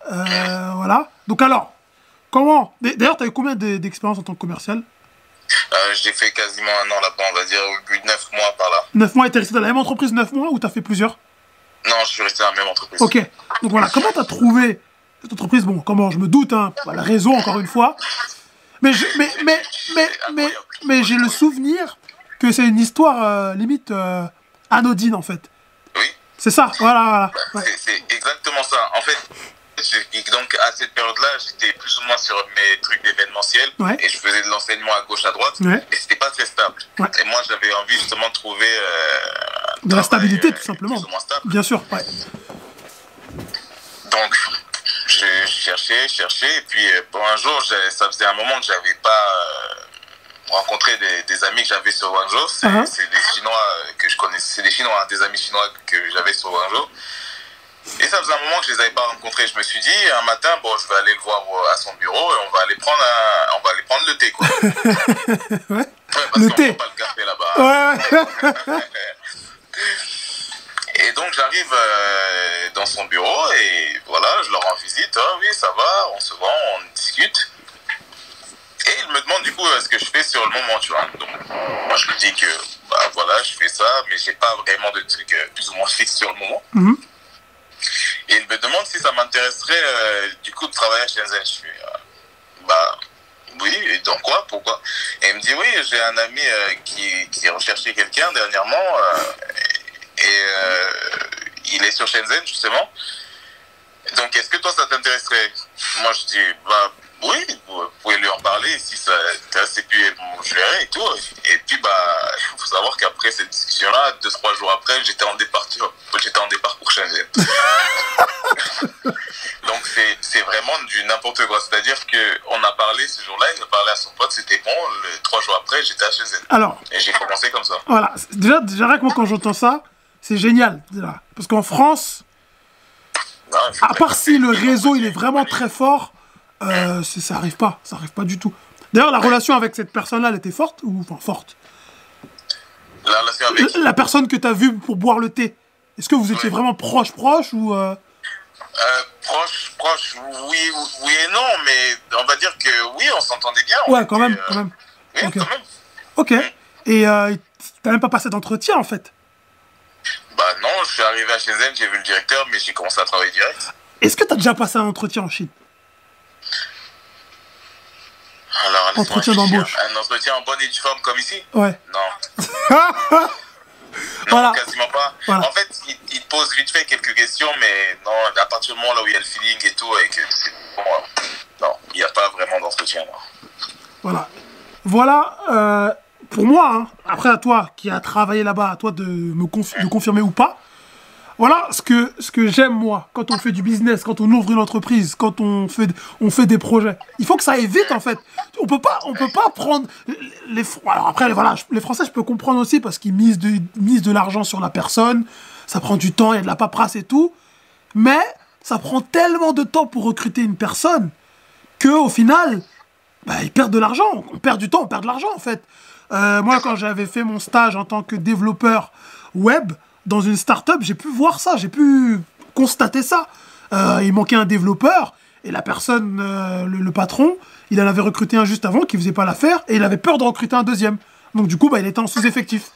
Voilà. Donc alors, comment. D'ailleurs, t'as eu combien d'e- d'expérience en tant que commercial? J'ai fait quasiment un an là-bas, on va dire, au bout de 9 mois par là. 9 mois, et t'es resté dans la même entreprise 9 mois ou t'as fait plusieurs? Non, je suis resté dans la même entreprise. Ok. Donc voilà, comment t'as trouvé cette entreprise? Bon, comment? Je me doute, hein. Le réseau, encore une fois. Mais, je- mais, mais, mais, mais, mais j'ai le souvenir que c'est une histoire euh, limite euh, anodine, en fait. Oui, C'est ça, voilà, voilà. Ouais. c'est- exactement ça. En fait, donc à cette période-là, j'étais plus ou moins sur mes trucs d'événementiel Ouais. et je faisais de l'enseignement à gauche, à droite. Ouais. Et c'était pas très stable. Ouais. Et moi, j'avais envie justement de trouver. euh, De la stabilité, euh, tout simplement. Plus ou moins stable. Bien sûr, ouais. Donc, je cherchais, cherchais, et puis euh, pour un jour, ça faisait un moment que j'avais pas rencontré des, des amis que j'avais sur Guangzhou. C'est Uh-huh. c'est des Chinois que je connaissais, c'est des Chinois, des amis chinois que j'avais sur Guangzhou. Et ça faisait un moment que je les avais pas rencontrés. Je me suis dit, un matin, bon, je vais aller le voir euh, à son bureau et on va aller prendre, un- on va aller prendre le thé, quoi. ouais. Ouais, parce Le qu'on thé. pas le café là-bas. Ouais, Et donc j'arrive euh, dans son bureau et voilà, je leur rends visite. Ah oui, ça va, on se voit, on discute. Et il me demande du coup euh, ce que je fais sur le moment, tu vois. Donc moi je lui dis que bah voilà, je fais ça, mais j'ai pas vraiment de truc euh, plus ou moins fixe sur le moment. Mhm. Il me demande si ça m'intéresserait euh, du coup de travailler à Shenzhen. Je suis, euh, bah oui, donc quoi, pourquoi? Et il me dit oui, j'ai un ami euh, qui, qui recherchait quelqu'un dernièrement et il est sur Shenzhen justement. Donc est-ce que toi ça t'intéresserait? Moi je dis bah oui, vous pouvez lui en parler si ça t'intéresse et puis verrai et tout. Et puis bah il faut savoir qu'après cette discussion-là, deux trois jours après, j'étais en départ, j'étais en départ pour Shenzhen. Donc c'est c'est vraiment du n'importe quoi. C'est-à-dire que on a parlé ce jour-là, il a parlé à son pote, c'était bon. Le, trois jours après, j'étais à Shenzhen. Alors, Et j'ai commencé comme ça. voilà. Déjà, déjà rien que moi, quand j'entends ça, c'est génial. déjà. Parce qu'en France, Non, à part si le réseau il est vraiment très fort, euh, ça arrive pas. Ça arrive pas du tout. D'ailleurs, la relation avec cette personne-là, elle était forte ou enfin forte? La relation avec. La personne que tu as vue pour boire le thé, est-ce que vous étiez vraiment proche, proche ou euh, Euh, proche, proche, oui, oui et non, mais on va dire que oui, on s'entendait bien. on Ouais, quand même, quand même. Oui, Ok. quand même. Ok. Et euh, t'as même pas passé d'entretien en fait? Bah non, je suis arrivé à Shenzhen, j'ai vu le directeur, mais j'ai commencé à travailler direct. Est-ce que t'as déjà passé un entretien en Chine? Alors, Entretien d'embauche. Un entretien en bonne et due forme comme ici? Ouais. Non. Non, Voilà. quasiment pas. Voilà. En fait, il, il te pose vite fait quelques questions, mais non, à partir du moment là où il y a le feeling et tout, et que c'est bon, non, il n'y a pas vraiment d'entretien. Voilà. Voilà, euh, pour moi, hein, après à toi qui a travaillé là-bas, à toi de me conf- de confirmer ou pas. Voilà ce que, ce que j'aime moi, quand on fait du business, quand on ouvre une entreprise, quand on fait, on fait des projets. Il faut que ça aille vite en fait. On peut pas, on peut pas prendre les, alors après voilà, les Français je peux comprendre aussi parce qu'ils misent de, misent de l'argent sur la personne, ça prend du temps, il y a de la paperasse et tout, mais ça prend tellement de temps pour recruter une personne que au final, bah, ils perdent de l'argent. On perd du temps, on perd de l'argent en fait. Euh, moi, quand j'avais fait mon stage en tant que développeur web dans une startup, j'ai pu voir ça, j'ai pu constater ça. Euh, il manquait un développeur et la personne, euh, le, le patron, il en avait recruté un juste avant qui faisait pas l'affaire et il avait peur de recruter un deuxième. Donc du coup, bah, il était en sous-effectif.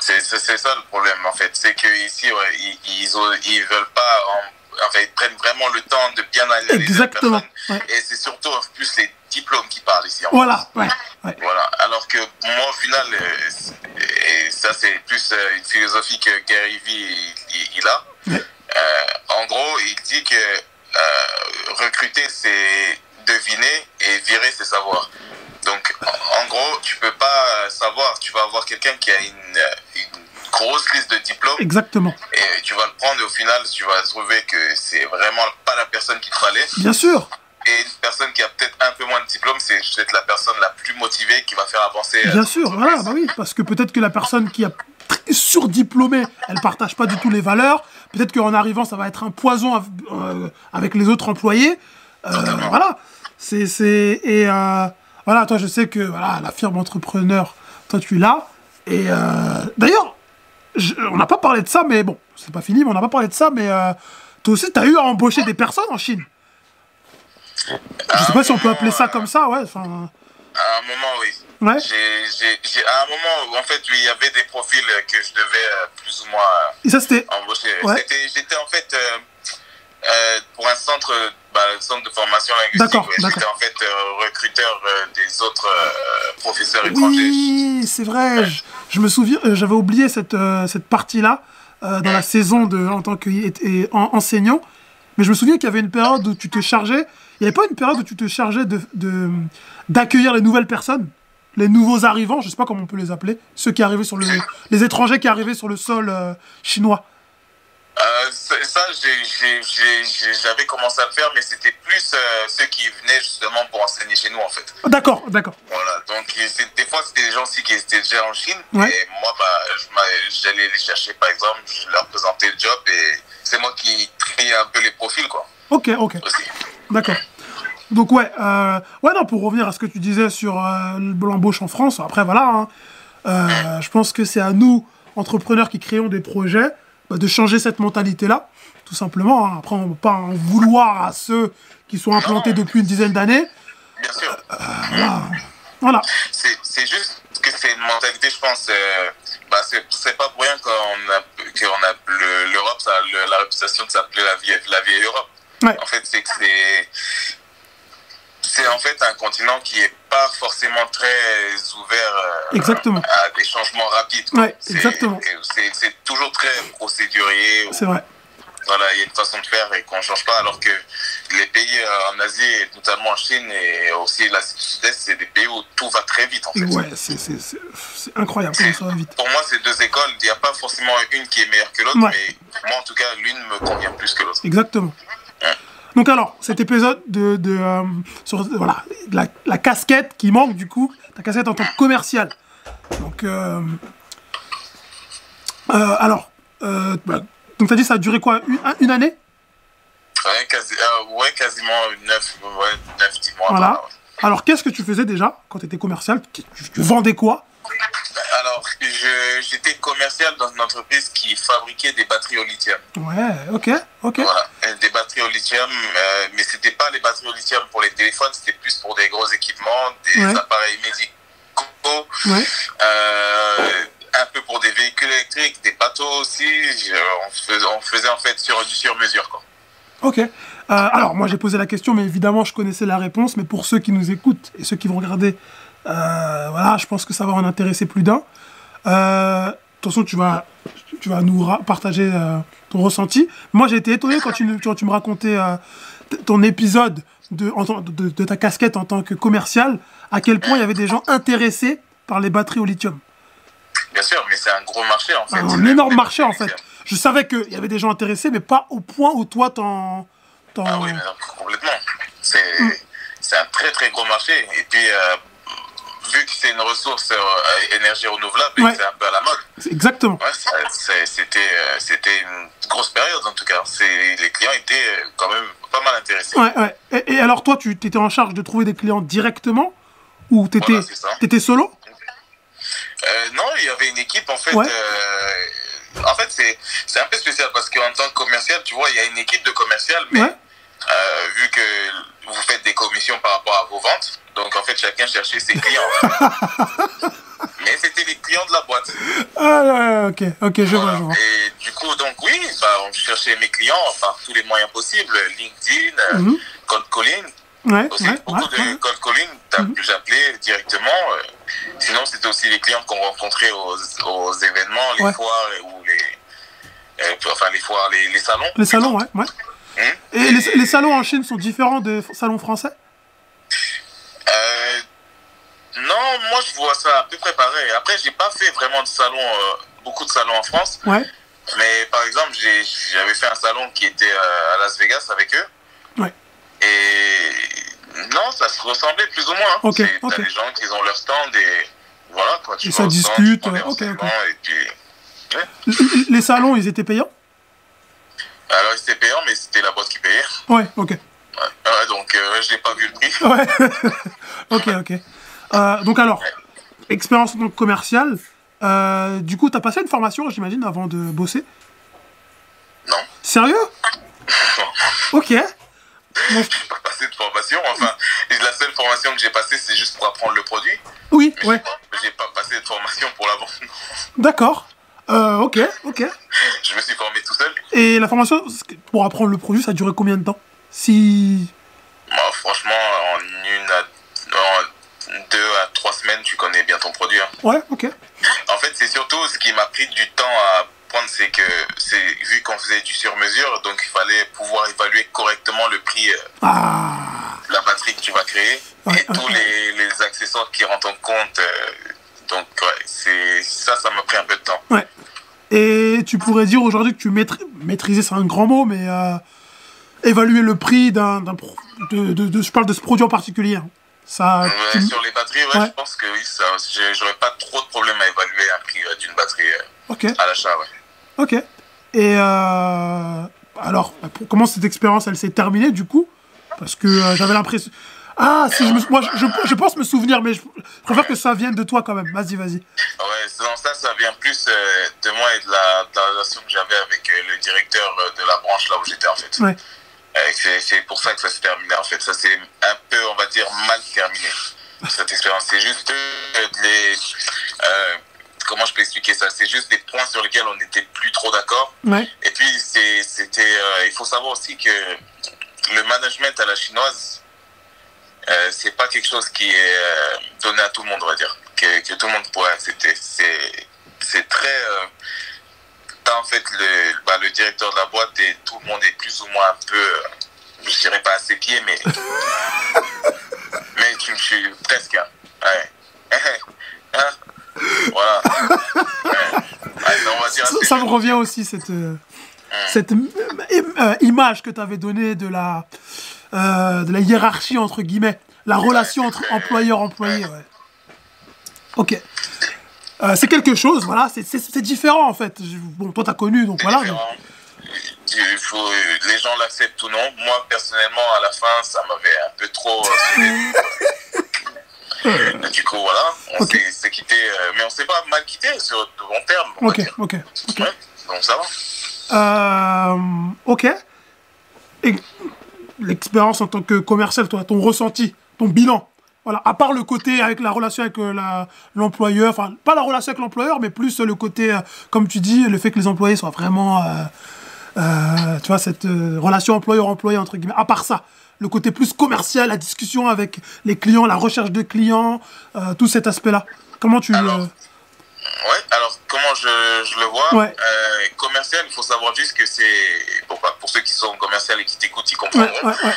C'est ça le problème en fait, c'est qu'ici, ouais, ils, ils, veulent pas, en, en fait, ils prennent vraiment le temps de bien analyser Exactement, ouais. Et c'est surtout en plus les diplômes qui parlent ici. En Voilà, ouais, ouais. Voilà. Alors que moi, au final, euh, et ça c'est plus euh, une philosophie que Gary Vee il, il a. Ouais. Euh, en gros, il dit que euh, recruter c'est deviner et virer c'est savoir. Donc, en, en gros, tu peux pas savoir. Tu vas avoir quelqu'un qui a une, une grosse liste de diplômes Exactement. et tu vas le prendre et au final, tu vas trouver que c'est vraiment pas la personne qu'il te fallait. Bien sûr. Et une personne qui a peut-être un peu moins de diplômes, c'est peut-être la personne la plus motivée qui va faire avancer. euh, Bien sûr, voilà, bah oui, parce que peut-être que la personne qui a surdiplômée, elle partage pas du tout les valeurs. Peut-être qu'en arrivant, ça va être un poison euh, avec les autres employés. Euh, voilà, c'est et euh, voilà, toi, je sais que voilà, la firme entrepreneur, toi, tu l'as. Et euh, d'ailleurs, on n'a pas parlé de ça, mais bon, c'est pas fini, mais on n'a pas parlé de ça, mais toi aussi, tu as eu à embaucher des personnes en Chine. Je sais pas si on peut appeler ça comme ça, ouais. À un moment, oui. ouais. J'ai, j'ai, j'ai- à un moment où, en fait, oui, il y avait des profils que je devais euh, plus ou moins euh, Et ça, c'était embaucher. Ouais. J'étais en fait euh, pour un centre, bah, centre de formation linguistique. Ouais. J'étais en fait recruteur des autres professeurs étrangers. Oui, c'est vrai. Je, je me souviens, j'avais oublié cette, cette partie-là dans la saison de, en tant qu'enseignant. Mais je me souviens qu'il y avait une période où tu te chargeais. Il n'y avait pas une période où tu te chargeais de, de- d'accueillir les nouvelles personnes, les nouveaux arrivants, je sais pas comment on peut les appeler, ceux qui arrivaient sur le, les étrangers qui arrivaient sur le sol euh, chinois. Euh, ça, j'avais commencé à le faire, mais c'était plus euh, ceux qui venaient justement pour enseigner chez nous, en fait. D'accord, d'accord. Voilà, donc des fois c'était des gens aussi qui étaient déjà en Chine Ouais. et moi bah, j'allais les chercher par exemple, je leur présentais le job et c'est moi qui triais un peu les profils quoi Ok, ok. D'accord. Donc ouais, euh, ouais non, pour revenir à ce que tu disais sur euh, l'embauche en France, après voilà, hein, euh, je pense que c'est à nous, entrepreneurs qui créons des projets, bah, de changer cette mentalité-là, tout simplement. hein. Après, on ne peut pas en vouloir à ceux qui sont implantés depuis une dizaine d'années. Bien sûr, Voilà. Voilà. c'est juste que c'est une mentalité je pense, bah, c'est pas pour rien qu'on a, qu'on a le- l'Europe, le- la réputation de s'appeler la vieille, la vieille Europe. Ouais. En fait, c'est que c'est c'est en fait un continent qui est pas forcément très ouvert euh, Exactement. à des changements rapides. Ouais, exactement. C'est toujours très procédurier. C'est vrai. Voilà, il y a une façon de faire et qu'on ne change pas, alors que les pays euh, en Asie, et notamment en Chine et aussi l'Asie du Sud-Est, c'est des pays où tout va très vite en fait. Ouais, c'est incroyable comment ça va vite. Pour moi, c'est deux écoles, il n'y a pas forcément une qui est meilleure que l'autre, Ouais. mais moi en tout cas, l'une me convient plus que l'autre. Exactement. Donc alors, cet épisode de, de euh, sur voilà la, la casquette qui manque du coup, ta casquette en tant que commercial. Donc euh, euh, alors, bah, donc t'as dit ça a duré quoi une, un- une année? Ouais, quasi- ouais, quasiment 9, ouais, 9 10 mois. Voilà. ouais. Alors qu'est-ce que tu faisais déjà quand tu étais commercial tu vendais quoi? Alors, j'étais commercial dans une entreprise qui fabriquait des batteries au lithium. Ouais, ok, ok. Voilà, Et des batteries au lithium, euh, mais c'était pas les batteries au lithium pour les téléphones, c'était plus pour des gros équipements, des Ouais. appareils médicaux, Ouais. euh, un peu pour des véhicules électriques, des bateaux aussi. Je- on, faisait, on faisait en fait sur, du sur-mesure. quoi. Ok. Euh, alors, moi, j'ai posé la question, mais évidemment, je connaissais la réponse. Mais pour ceux qui nous écoutent et ceux qui vont regarder, euh, voilà, je pense que ça va en intéresser plus d'un. Euh, de toute façon, tu vas, tu vas nous partager euh, ton ressenti. Moi, j'ai été étonné quand tu, nous- quand tu me racontais euh, ton épisode de, en de, de ta casquette en tant que commercial, à quel point il y avait des gens intéressés par les batteries au lithium. Bien sûr, mais c'est un gros marché en fait. Un Les- énorme marché, en fait. Je savais qu'il y avait des gens intéressés, mais pas au point où toi, t'en... Ah oui, mais non, complètement. C'est Mm. c'est un très très gros marché. Et puis, euh, vu que c'est une ressource euh, énergie renouvelable, Ouais. c'est un peu à la mode, Exactement. Ouais, c'était euh, c'était une grosse période en tout cas. Les clients étaient euh, quand même pas mal intéressés. Ouais, ouais. Et, et alors, toi, tu étais en charge de trouver des clients directement Ou Voilà, ça. t'étais solo? Euh, non, il y avait une équipe en fait. Euh, en fait, c'est c'est un peu spécial parce qu'en tant que commercial, tu vois, il y a une équipe de commercial, mais vu que vous faites des commissions par rapport à vos ventes, donc en fait, chacun cherchait ses clients. mais c'était les clients de la boîte. Ah, ok, ok, je vois, je vois. Et du coup, donc oui, bah, on cherchait mes clients par tous les moyens possibles, LinkedIn, Mhm. cold calling. Ouais, aussi ouais, beaucoup ouais, de cold calling, t'as- Mhm. j'appelais directement. euh, sinon, c'était aussi les clients qu'on rencontrait aux, aux événements, les foires ou les, euh, enfin les foires, les, les salons. Les salons, ouais, ouais. Mhm. Et les, les salons en Chine sont différents des salons français? Euh, non, moi je vois ça à peu près pareil. Après, j'ai pas fait vraiment de salons, euh, beaucoup de salons en France, Ouais, mais par exemple, j'avais fait un salon qui était euh, à Las Vegas avec eux. Ouais. Et non, ça se ressemblait plus ou moins. hein. Ok, des gens qui ont leur stand et voilà quoi. Tu Et ça stand, discute, ok, Et puis... Les- les salons, ils étaient payants? Alors c'était payant, mais c'était la boîte qui payait. Ouais, ok. Ouais, donc euh, je n'ai pas vu le prix. Ouais. ok, ok. Euh, donc alors, expérience donc commerciale. Euh, du coup, t'as passé une formation, j'imagine, avant de bosser? Non. Sérieux? Ok. Bon, J'ai pas passé de formation. Enfin, la seule formation que j'ai passée, c'est juste pour apprendre le produit. oui, Mais ouais. j'ai pas- pas passé de formation pour la vente. D'accord. Euh, ok, ok. Je me suis formé tout seul. Et la formation, pour apprendre le produit, ça a duré combien de temps? Si. Moi, franchement, en une à en deux à trois semaines, tu connais bien ton produit. hein. Ouais, ok. En fait, c'est surtout ce qui m'a pris du temps à apprendre, c'est que c'est vu qu'on faisait du sur-mesure, donc il fallait pouvoir évaluer correctement le prix euh, Ah. de la batterie que tu vas créer Ouais, et tous les, les accessoires qui rentrent en compte. euh, donc, ouais, c'est ça, ça m'a pris un peu de temps. Ouais. Et tu pourrais dire aujourd'hui que tu maîtrises, maîtriser, c'est un grand mot, mais euh, évaluer le prix d'un, de, de, de- je parle de ce produit en particulier. hein. Ça, Ouais, tu- Sur les batteries, ouais, Ouais. je pense que oui, ça, j'aurais pas trop de problème à évaluer un prix euh, d'une batterie euh, à l'achat. Ouais. ok. Et euh, alors, bah, pour- comment cette expérience, elle s'est terminée du coup? Parce que euh, j'avais l'impression. Ah, si je me, moi, je, je- pense me souvenir, mais je, préfère que ça vienne de toi quand même. Vas-y, vas-y. Ouais, non, ça, ça vient plus euh, de moi et de la, de la relation que j'avais avec euh, le directeur euh, de la branche là où j'étais en fait. C'est, pour ça que ça s'est terminé en fait. Ça s'est un peu, on va dire, mal terminé. Cette expérience, c'est juste euh, les, euh, comment je peux expliquer ça? C'est juste des points sur lesquels on n'était plus trop d'accord. Ouais. Et puis, c'était, euh, il faut savoir aussi que le management à la chinoise, euh, c'est pas quelque chose qui est donné à tout le monde, on va dire, que, que tout le monde pourrait accepter. C'est, c'est très. T'as en fait le, bah, le directeur de la boîte et tout le monde est plus ou moins un peu, je dirais pas à ses pieds, mais. mais tu me suis presque. hein. Ouais. Hein? Voilà. Ouais. Ça, me revient aussi, cette, euh, cette euh, image que tu avais donnée de la, euh, de la hiérarchie, entre guillemets, la relation entre employeur-employé. Ouais. Ok. Euh, c'est quelque chose, voilà, c'est- différent en fait. Bon, toi t'as connu, donc voilà. Il faut, les gens l'acceptent ou non. Moi, personnellement, à la fin, ça m'avait un peu trop. euh, du coup, voilà, on s'est- quitté, euh, mais on s'est pas mal quitté sur de long terme. on va Ok, dire. ok. Ouais, donc ça va. Euh, ok. Et l'expérience en tant que commercial, toi, ton ressenti, ton bilan? Voilà, à part le côté avec la relation avec euh, l'employeur, enfin, pas la relation avec l'employeur, mais plus le côté, euh, comme tu dis, le fait que les employés soient vraiment, euh, tu vois, cette relation employeur-employé, entre guillemets. À part ça, le côté plus commercial, la discussion avec les clients, la recherche de clients, euh, tout cet aspect-là. Comment tu... Alors, euh, Ouais, alors comment je, je le vois Ouais. Euh, Commercial, il faut savoir juste que c'est. Pour, pour ceux qui sont commercial et qui t'écoutent, ils comprendront. ouais, ouais.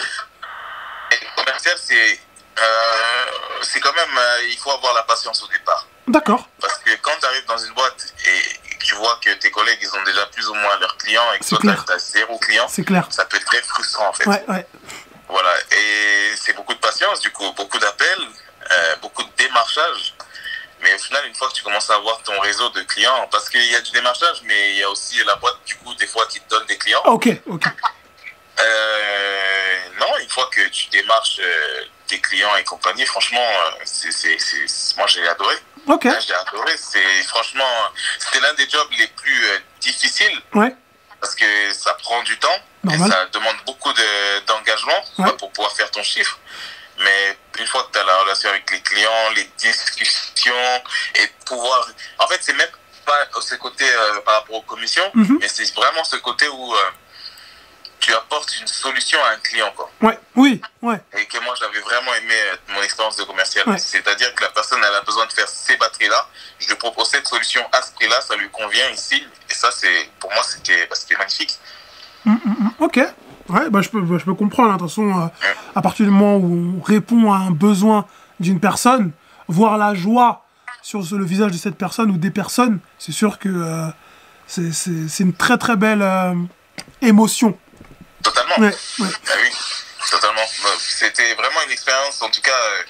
Commercial, c'est. Euh, c'est quand même. euh, il faut avoir la patience au départ. D'accord. Parce que quand tu arrives dans une boîte et que tu vois que tes collègues, ils ont déjà plus ou moins leurs clients et que toi, tu as zéro client, clair. ça peut être très frustrant en fait. Ouais, ouais. Voilà. Et c'est beaucoup de patience, du coup, beaucoup d'appels, euh, beaucoup de démarchage. Mais au final, une fois que tu commences à avoir ton réseau de clients, parce qu'il y a du démarchage, mais il y a aussi la boîte, du coup, des fois, qui te donne des clients. Ok, ok. Euh, non, une fois que tu démarches euh, tes clients et compagnie, franchement, euh, c'est, c'est, c'est- moi j'ai adoré. Ok. J'ai adoré. C'est franchement, c'était l'un des jobs les plus euh, difficiles Ouais. parce que ça prend du temps Normal. et ça demande beaucoup de, d'engagement Ouais. bah, pour pouvoir faire ton chiffre. Mais une fois que tu as la relation avec les clients, les discussions et pouvoir. En fait, c'est même pas ce côté euh, par rapport aux commissions, Mhm. mais c'est vraiment ce côté où euh, tu apportes une solution à un client. Quoi. Ouais, oui, ouais. Et que moi, j'avais vraiment aimé euh, mon expérience de commercial. Ouais. C'est-à-dire que la personne, elle a besoin de faire ces batteries-là. Je lui propose cette solution à ce prix-là, ça lui convient ici. Et ça, c'est pour moi, c'était bah, magnifique. Mm, mm, mm. Ok. Ouais, bah, je, peux, bah, je peux comprendre. hein. De toute façon, euh, à partir du moment où on répond à un besoin d'une personne, voir la joie sur le visage de cette personne ou des personnes, c'est sûr que euh, c'est- une très très belle euh, émotion. Totalement. Ouais, ouais. Ah oui, totalement. Bah, C'était vraiment une expérience, en tout cas, euh,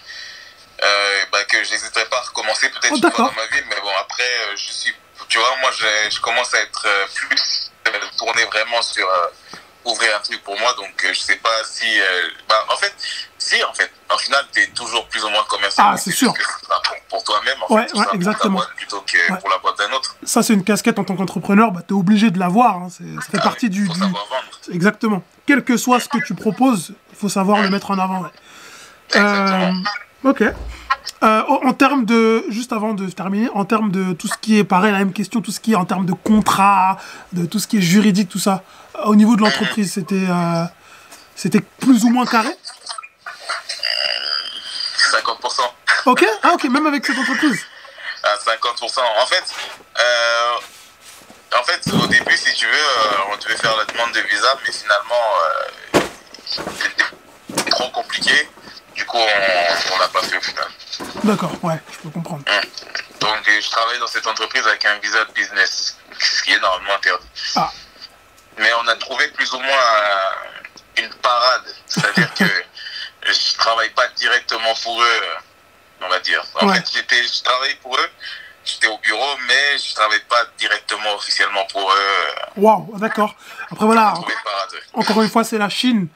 euh, bah, que j'hésiterais pas à recommencer peut-être Oh, une fois d'accord. dans ma vie. Mais bon, après, euh, je suis, tu vois, moi, je, je commence à être euh, plus tourné vraiment sur ouvrir un truc pour moi. Donc, euh, je sais pas si, euh, bah, en fait, si, en fait, en final, tu es toujours plus ou moins commercial. Ah, c'est sûr. que pour, pour toi-même, en Ouais, fait, ouais, pour ta exactement. boîte plutôt que Ouais. pour la boîte d'un autre. Ça, c'est une casquette en tant qu'entrepreneur, bah, tu es obligé de l'avoir. Hein. C'est- Ça fait Ah partie du. Exactement. Quel que soit ce que tu proposes, il faut savoir le mettre en avant. Exactement. Euh, ok. Euh, en termes de, juste avant de terminer, en termes de tout ce qui est pareil, la même question, tout ce qui est en termes de contrat, de tout ce qui est juridique, tout ça, au niveau de l'entreprise, c'était, euh, c'était plus ou moins carré? 50%. Ok, ah ok, même avec cette entreprise? à 50%. En fait, euh, en fait, au début, si tu veux, euh, on devait faire la demande de visa, mais finalement, euh, c'était trop compliqué. Du coup, on l'a pas fait au final. D'accord, ouais, je peux comprendre. Donc, euh, je travaille dans cette entreprise avec un visa de business, ce qui est normalement interdit. Ah. Mais on a trouvé plus ou moins euh, une parade. C'est-à-dire que je travaille pas directement pour eux, on va dire. En Ouais. fait, j'étais, je travaillais pour eux, j'étais au bureau, mais je travaille pas directement officiellement pour eux. Waouh, d'accord. Après voilà, encore une fois, c'est la Chine.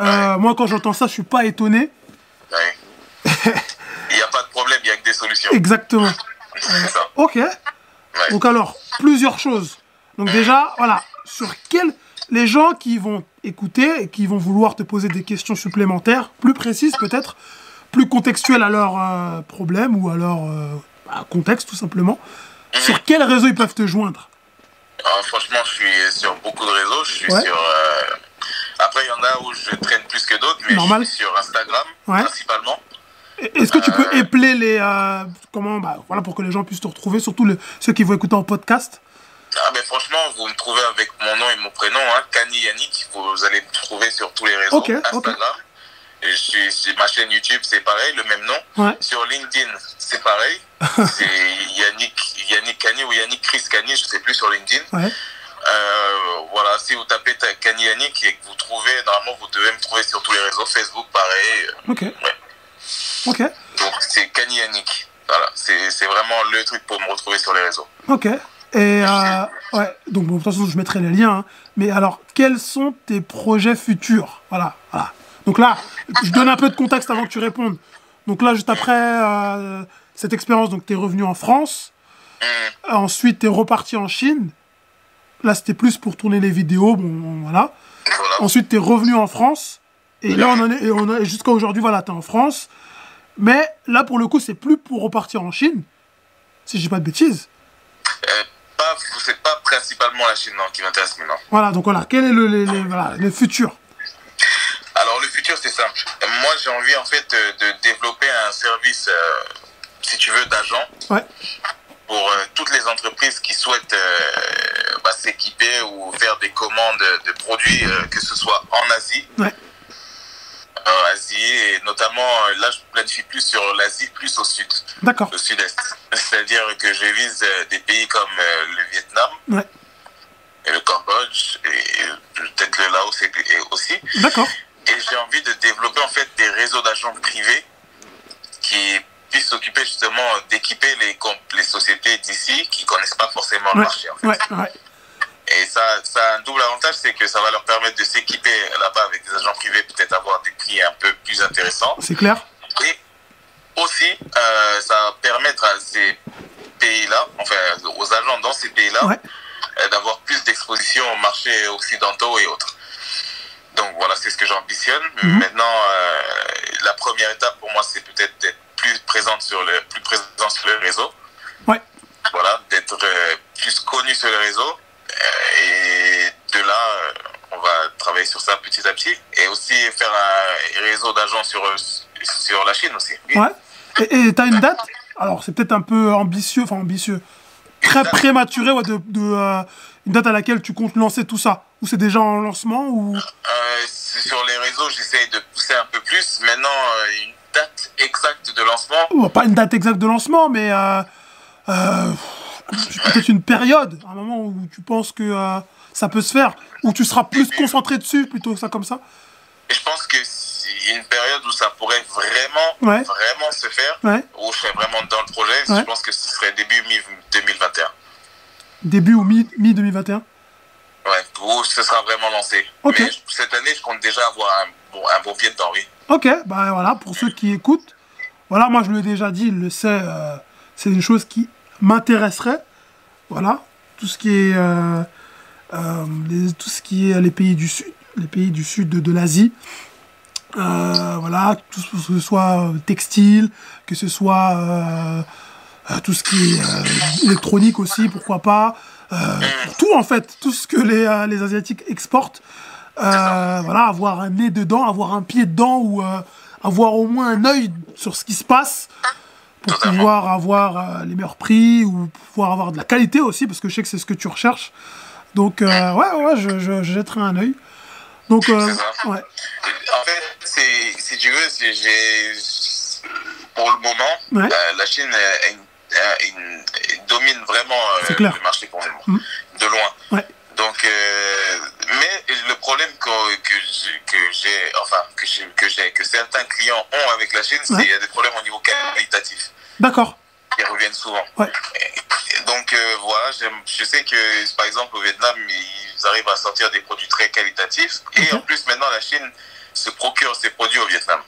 Euh, Moi, quand j'entends ça, je suis pas étonné. Ouais. Il n'y a pas de problème, il n'y a que des solutions. Exactement. C'est ça. Ok. Donc alors, plusieurs choses. Donc déjà, voilà, sur quels les gens qui vont écouter et qui vont vouloir te poser des questions supplémentaires, plus précises peut-être, plus contextuelles à leur euh, problème ou à leur euh, bah, contexte tout simplement. Sur quel réseau ils peuvent te joindre? Alors, franchement, je suis sur beaucoup de réseaux. Je suis Ouais. sur. euh, Après, il y en a où je traîne plus que d'autres, mais Normal. je suis sur Instagram Ouais. principalement. Est-ce que tu peux épeler les. comment. Bah, voilà, pour que les gens puissent te retrouver, surtout le- ceux qui vont écouter en podcast? Ah ben franchement, vous me trouvez avec mon nom et mon prénom, hein, Kani Yannick. Vous allez me trouver sur tous les réseaux. Instagram. Je suis, ma chaîne YouTube, c'est pareil, le même nom. Ouais. Sur LinkedIn, c'est pareil. c'est Yannick, Yannick Kani ou Yannick Chris Kani, je sais plus sur LinkedIn. Ouais. Euh, voilà, si vous tapez ta- Kani Yannick et que vous trouvez, normalement, vous devez me trouver sur tous les réseaux. Facebook, pareil. Ok. Ok. Donc c'est Kani Yannick. Voilà, c'est c'est vraiment le truc pour me retrouver sur les réseaux. Ok. Et. euh, ouais. Donc, bon, de toute façon, je mettrai les liens. hein. Mais alors, quels sont tes projets futurs? Voilà. Voilà. Donc là, je donne un peu de contexte avant que tu répondes. Donc là, juste après euh, cette expérience, donc tu es revenu en France. Hum, Ensuite, tu es reparti en Chine. Là, c'était plus pour tourner les vidéos. Bon, voilà. Ensuite, tu es revenu en France. Et là, on en est, on jusqu'à aujourd'hui, voilà, tu es en France. Mais là, pour le coup, c'est plus pour repartir en Chine. Si je dis pas de bêtises. Pas, c'est pas principalement la Chine non, qui m'intéresse maintenant. Voilà, donc voilà, quel est le, les- les- voilà, le futur Alors le futur c'est simple. Moi j'ai envie en fait euh, de développer un service, euh, si tu veux, d'agent. Ouais, pour euh, toutes les entreprises qui souhaitent euh, bah, s'équiper ou faire des commandes de produits, que ce soit en Asie, ouais, Asie et notamment euh, là je planifie plus sur l'Asie, plus au sud, d'accord. au sud-est. C'est-à-dire que je vise euh, des pays comme euh, le Vietnam Ouais, et le Cambodge et euh, peut-être le Laos aussi. d'accord. Et j'ai envie de développer en fait des réseaux d'agents privés qui puissent s'occuper justement d'équiper les, les sociétés d'ici qui connaissent pas forcément le marché. En fait. ouais, ouais. Et ça, ça a un double avantage, c'est que ça va leur permettre de s'équiper là-bas avec des agents privés, peut-être avoir des prix un peu plus intéressants. C'est clair Et aussi, euh, ça va permettre à ces pays-là, enfin aux agents dans ces pays-là, Ouais, euh, d'avoir plus d'exposition aux marchés occidentaux et autres. Donc voilà, c'est ce que j'ambitionne. Mhm. Maintenant, euh, la première étape pour moi, c'est peut-être d'être plus présente sur le plus présent sur le réseau. ouais. Voilà, d'être plus connu sur le réseau. Euh, et de là, euh, on va travailler sur ça petit à petit. Et aussi faire un réseau d'agents sur, euh, sur la Chine aussi. Oui. Ouais. Et t'as une date? Alors, c'est peut-être un peu ambitieux, enfin ambitieux, très prématuré, ouais, de, de, euh, une date à laquelle tu comptes lancer tout ça Ou c'est déjà en lancement ou... Euh, sur les réseaux, j'essaye de pousser un peu plus. Maintenant, euh, une date exacte de lancement, Pas une date exacte de lancement, mais peut-être une période, un moment où tu penses que euh, ça peut se faire, où tu seras plus concentré dessus, plutôt que ça comme ça Et je pense que c'est une période où ça pourrait vraiment, Ouais. vraiment se faire, Ouais. où je serais vraiment dans le projet, Ouais. je pense que ce serait début mi-2021. Début ou mi- mi-2021 Ouais, où ce sera vraiment lancé. Ok. Mais cette année, je compte déjà avoir un bon, un bon pied dedans, oui. Ok, bah voilà, pour ceux qui écoutent, voilà, moi je l'ai déjà dit, il le sait, euh, c'est une chose qui m'intéresserait. Voilà, tout ce qui est, euh, euh, les, tout ce qui est les pays du sud, les pays du sud de, l'Asie. Euh, voilà, tout ce que ce soit textile, que ce soit tout ce qui est électronique aussi, pourquoi pas. Tout en fait, tout ce que les, les Asiatiques exportent. Voilà, avoir un nez dedans, avoir un pied dedans ou avoir au moins un œil sur ce qui se passe pour Totalement. pouvoir avoir euh, les meilleurs prix ou pouvoir avoir de la qualité aussi parce que je sais que c'est ce que tu recherches. Donc euh, ouais, ouais, je, je, je jetterai un œil. Donc euh, ça. ouais, En fait, si tu veux, j'ai pour le moment, Ouais. la Chine domine vraiment euh, le marché pour le moment, Mm. de loin. ouais, Donc, euh, mais le problème que, que j'ai, enfin, que que j'ai, que certains clients ont avec la Chine, c'est Ouais. qu'il y a des problèmes au niveau qualitatif. d'accord. Ils reviennent souvent. Ouais. Donc, euh, voilà, je sais que, par exemple, au Vietnam, ils arrivent à sortir des produits très qualitatifs. Et en plus, maintenant, la Chine se procure ses produits au Vietnam.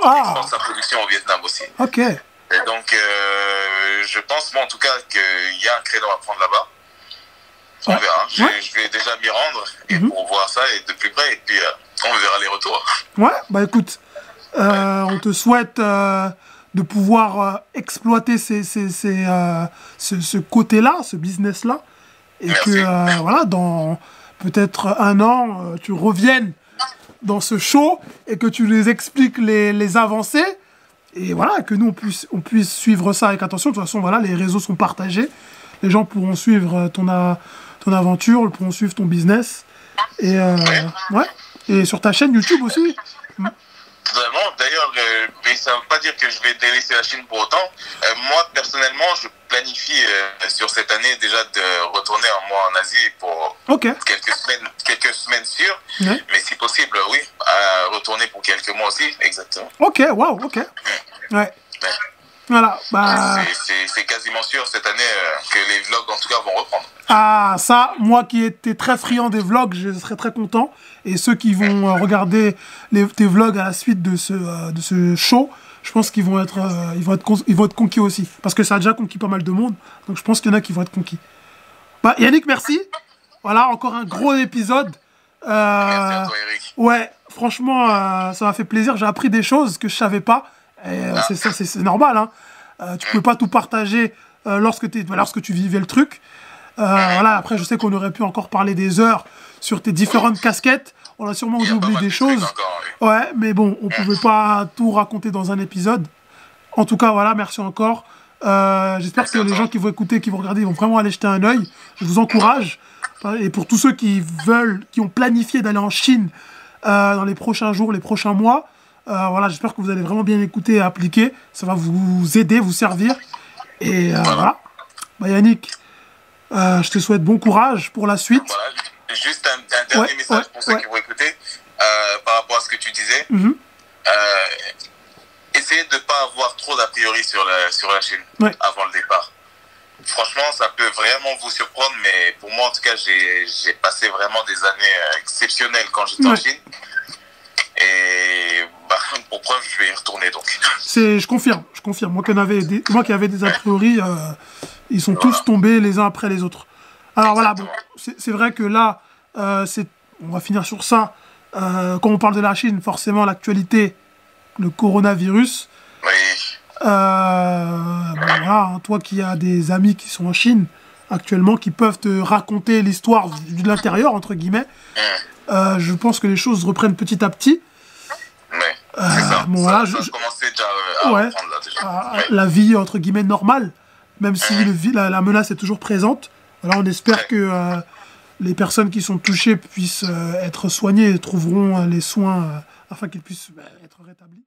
Ah, sa production au Vietnam aussi. ok. Et donc, euh, je pense, moi, en tout cas, qu'il y a un créneau à prendre là-bas. On verra. Je, Ouais. je vais déjà m'y rendre et Mhm. pour voir ça et de plus près. Et puis, euh, on verra les retours. Ouais, bah écoute, euh, on te souhaite euh, de pouvoir exploiter ces, ces- ces, ce, ce côté-là, ce business-là, et Merci. que voilà, dans peut-être un an, tu reviennes dans ce show et que tu les expliques les, les avancées. Et voilà, que nous, on puisse, on puisse suivre ça avec attention. De toute façon, voilà, les réseaux sont partagés. Les gens pourront suivre ton, a- ton aventure, pourront suivre ton business. Et, euh, ouais. et sur ta chaîne YouTube aussi. Totalement. D'ailleurs, euh, mais ça ne veut pas dire que je vais délaisser la Chine pour autant. Euh, moi, personnellement, je planifie euh, sur cette année déjà de retourner en mois en Asie pour quelques semaines, quelques semaines sûres. Mais si possible, oui, à retourner pour quelques mois aussi, exactement. Ok, waouh, ok. Ouais. Voilà. Bah, C'est- quasiment sûr cette année euh, que les vlogs, en tout cas, vont reprendre. ah, ça, moi qui étais très friand des vlogs, je serais très content. Et ceux qui vont euh, regarder les, tes vlogs à la suite de ce, euh, de ce show, je pense qu'ils vont être, ils vont être, con- ils vont être conquis aussi. Parce que ça a déjà conquis pas mal de monde. Donc je pense qu'il y en a qui vont être conquis. Bah, Yannick, merci. Voilà, encore un gros épisode. Merci à toi, Eric. Ouais, franchement, ça m'a fait plaisir. J'ai appris des choses que je savais pas. Euh, c'est ça, c'est normal. Hein. Euh, tu peux pas tout partager euh, lorsque, t'es- lorsque tu vivais le truc. Euh, voilà, après, je sais qu'on aurait pu encore parler des heures sur tes différentes casquettes. On a sûrement oublié des choses. encore, oui. Ouais, mais bon, on pouvait pas tout raconter dans un épisode. En tout cas, voilà, merci encore. J'espère que les gens qui vont écouter, qui vont regarder, ils vont vraiment aller jeter un œil. Je vous encourage. Et pour tous ceux qui veulent, qui ont planifié d'aller en Chine dans les prochains jours, les prochains mois, euh, voilà, j'espère que vous allez vraiment bien écouter et appliquer. Ça va vous aider, vous servir. Et euh, voilà. Bah, Yannick, euh, je te souhaite bon courage pour la suite. Voilà. Juste un, un dernier Ouais, message ouais, pour ceux ouais. qui vont écouter par rapport à ce que tu disais. Mhm. Essayez de ne pas avoir trop d'a priori sur la, sur la Chine avant le départ. Franchement, ça peut vraiment vous surprendre, mais pour moi, en tout cas, j'ai passé vraiment des années exceptionnelles quand j'étais en. Chine. Et bah, pour preuve, je vais y retourner donc. C'est, je confirme, je confirme. Moi qui en avais des, moi qui avais des a priori, euh, ils sont tous tombés les uns après les autres. Alors voilà, bon, c'est vrai que là, euh, c'est, on va finir sur ça. Euh, quand on parle de la Chine, forcément l'actualité, le coronavirus. Oui, ben voilà, hein, toi qui as des amis qui sont en Chine actuellement, qui peuvent te raconter l'histoire de l'intérieur entre guillemets. je pense que les choses reprennent petit à petit. Ça. bon, ça, voilà, ça je- déjà euh, à Ouais. reprendre là déjà. à Ouais. la vie entre guillemets normale, même si le la, la menace est toujours présente. Voilà, on espère que euh, les personnes qui sont touchées puissent euh, être soignées et trouveront euh, les soins euh, afin qu'ils puissent bah, être rétablis.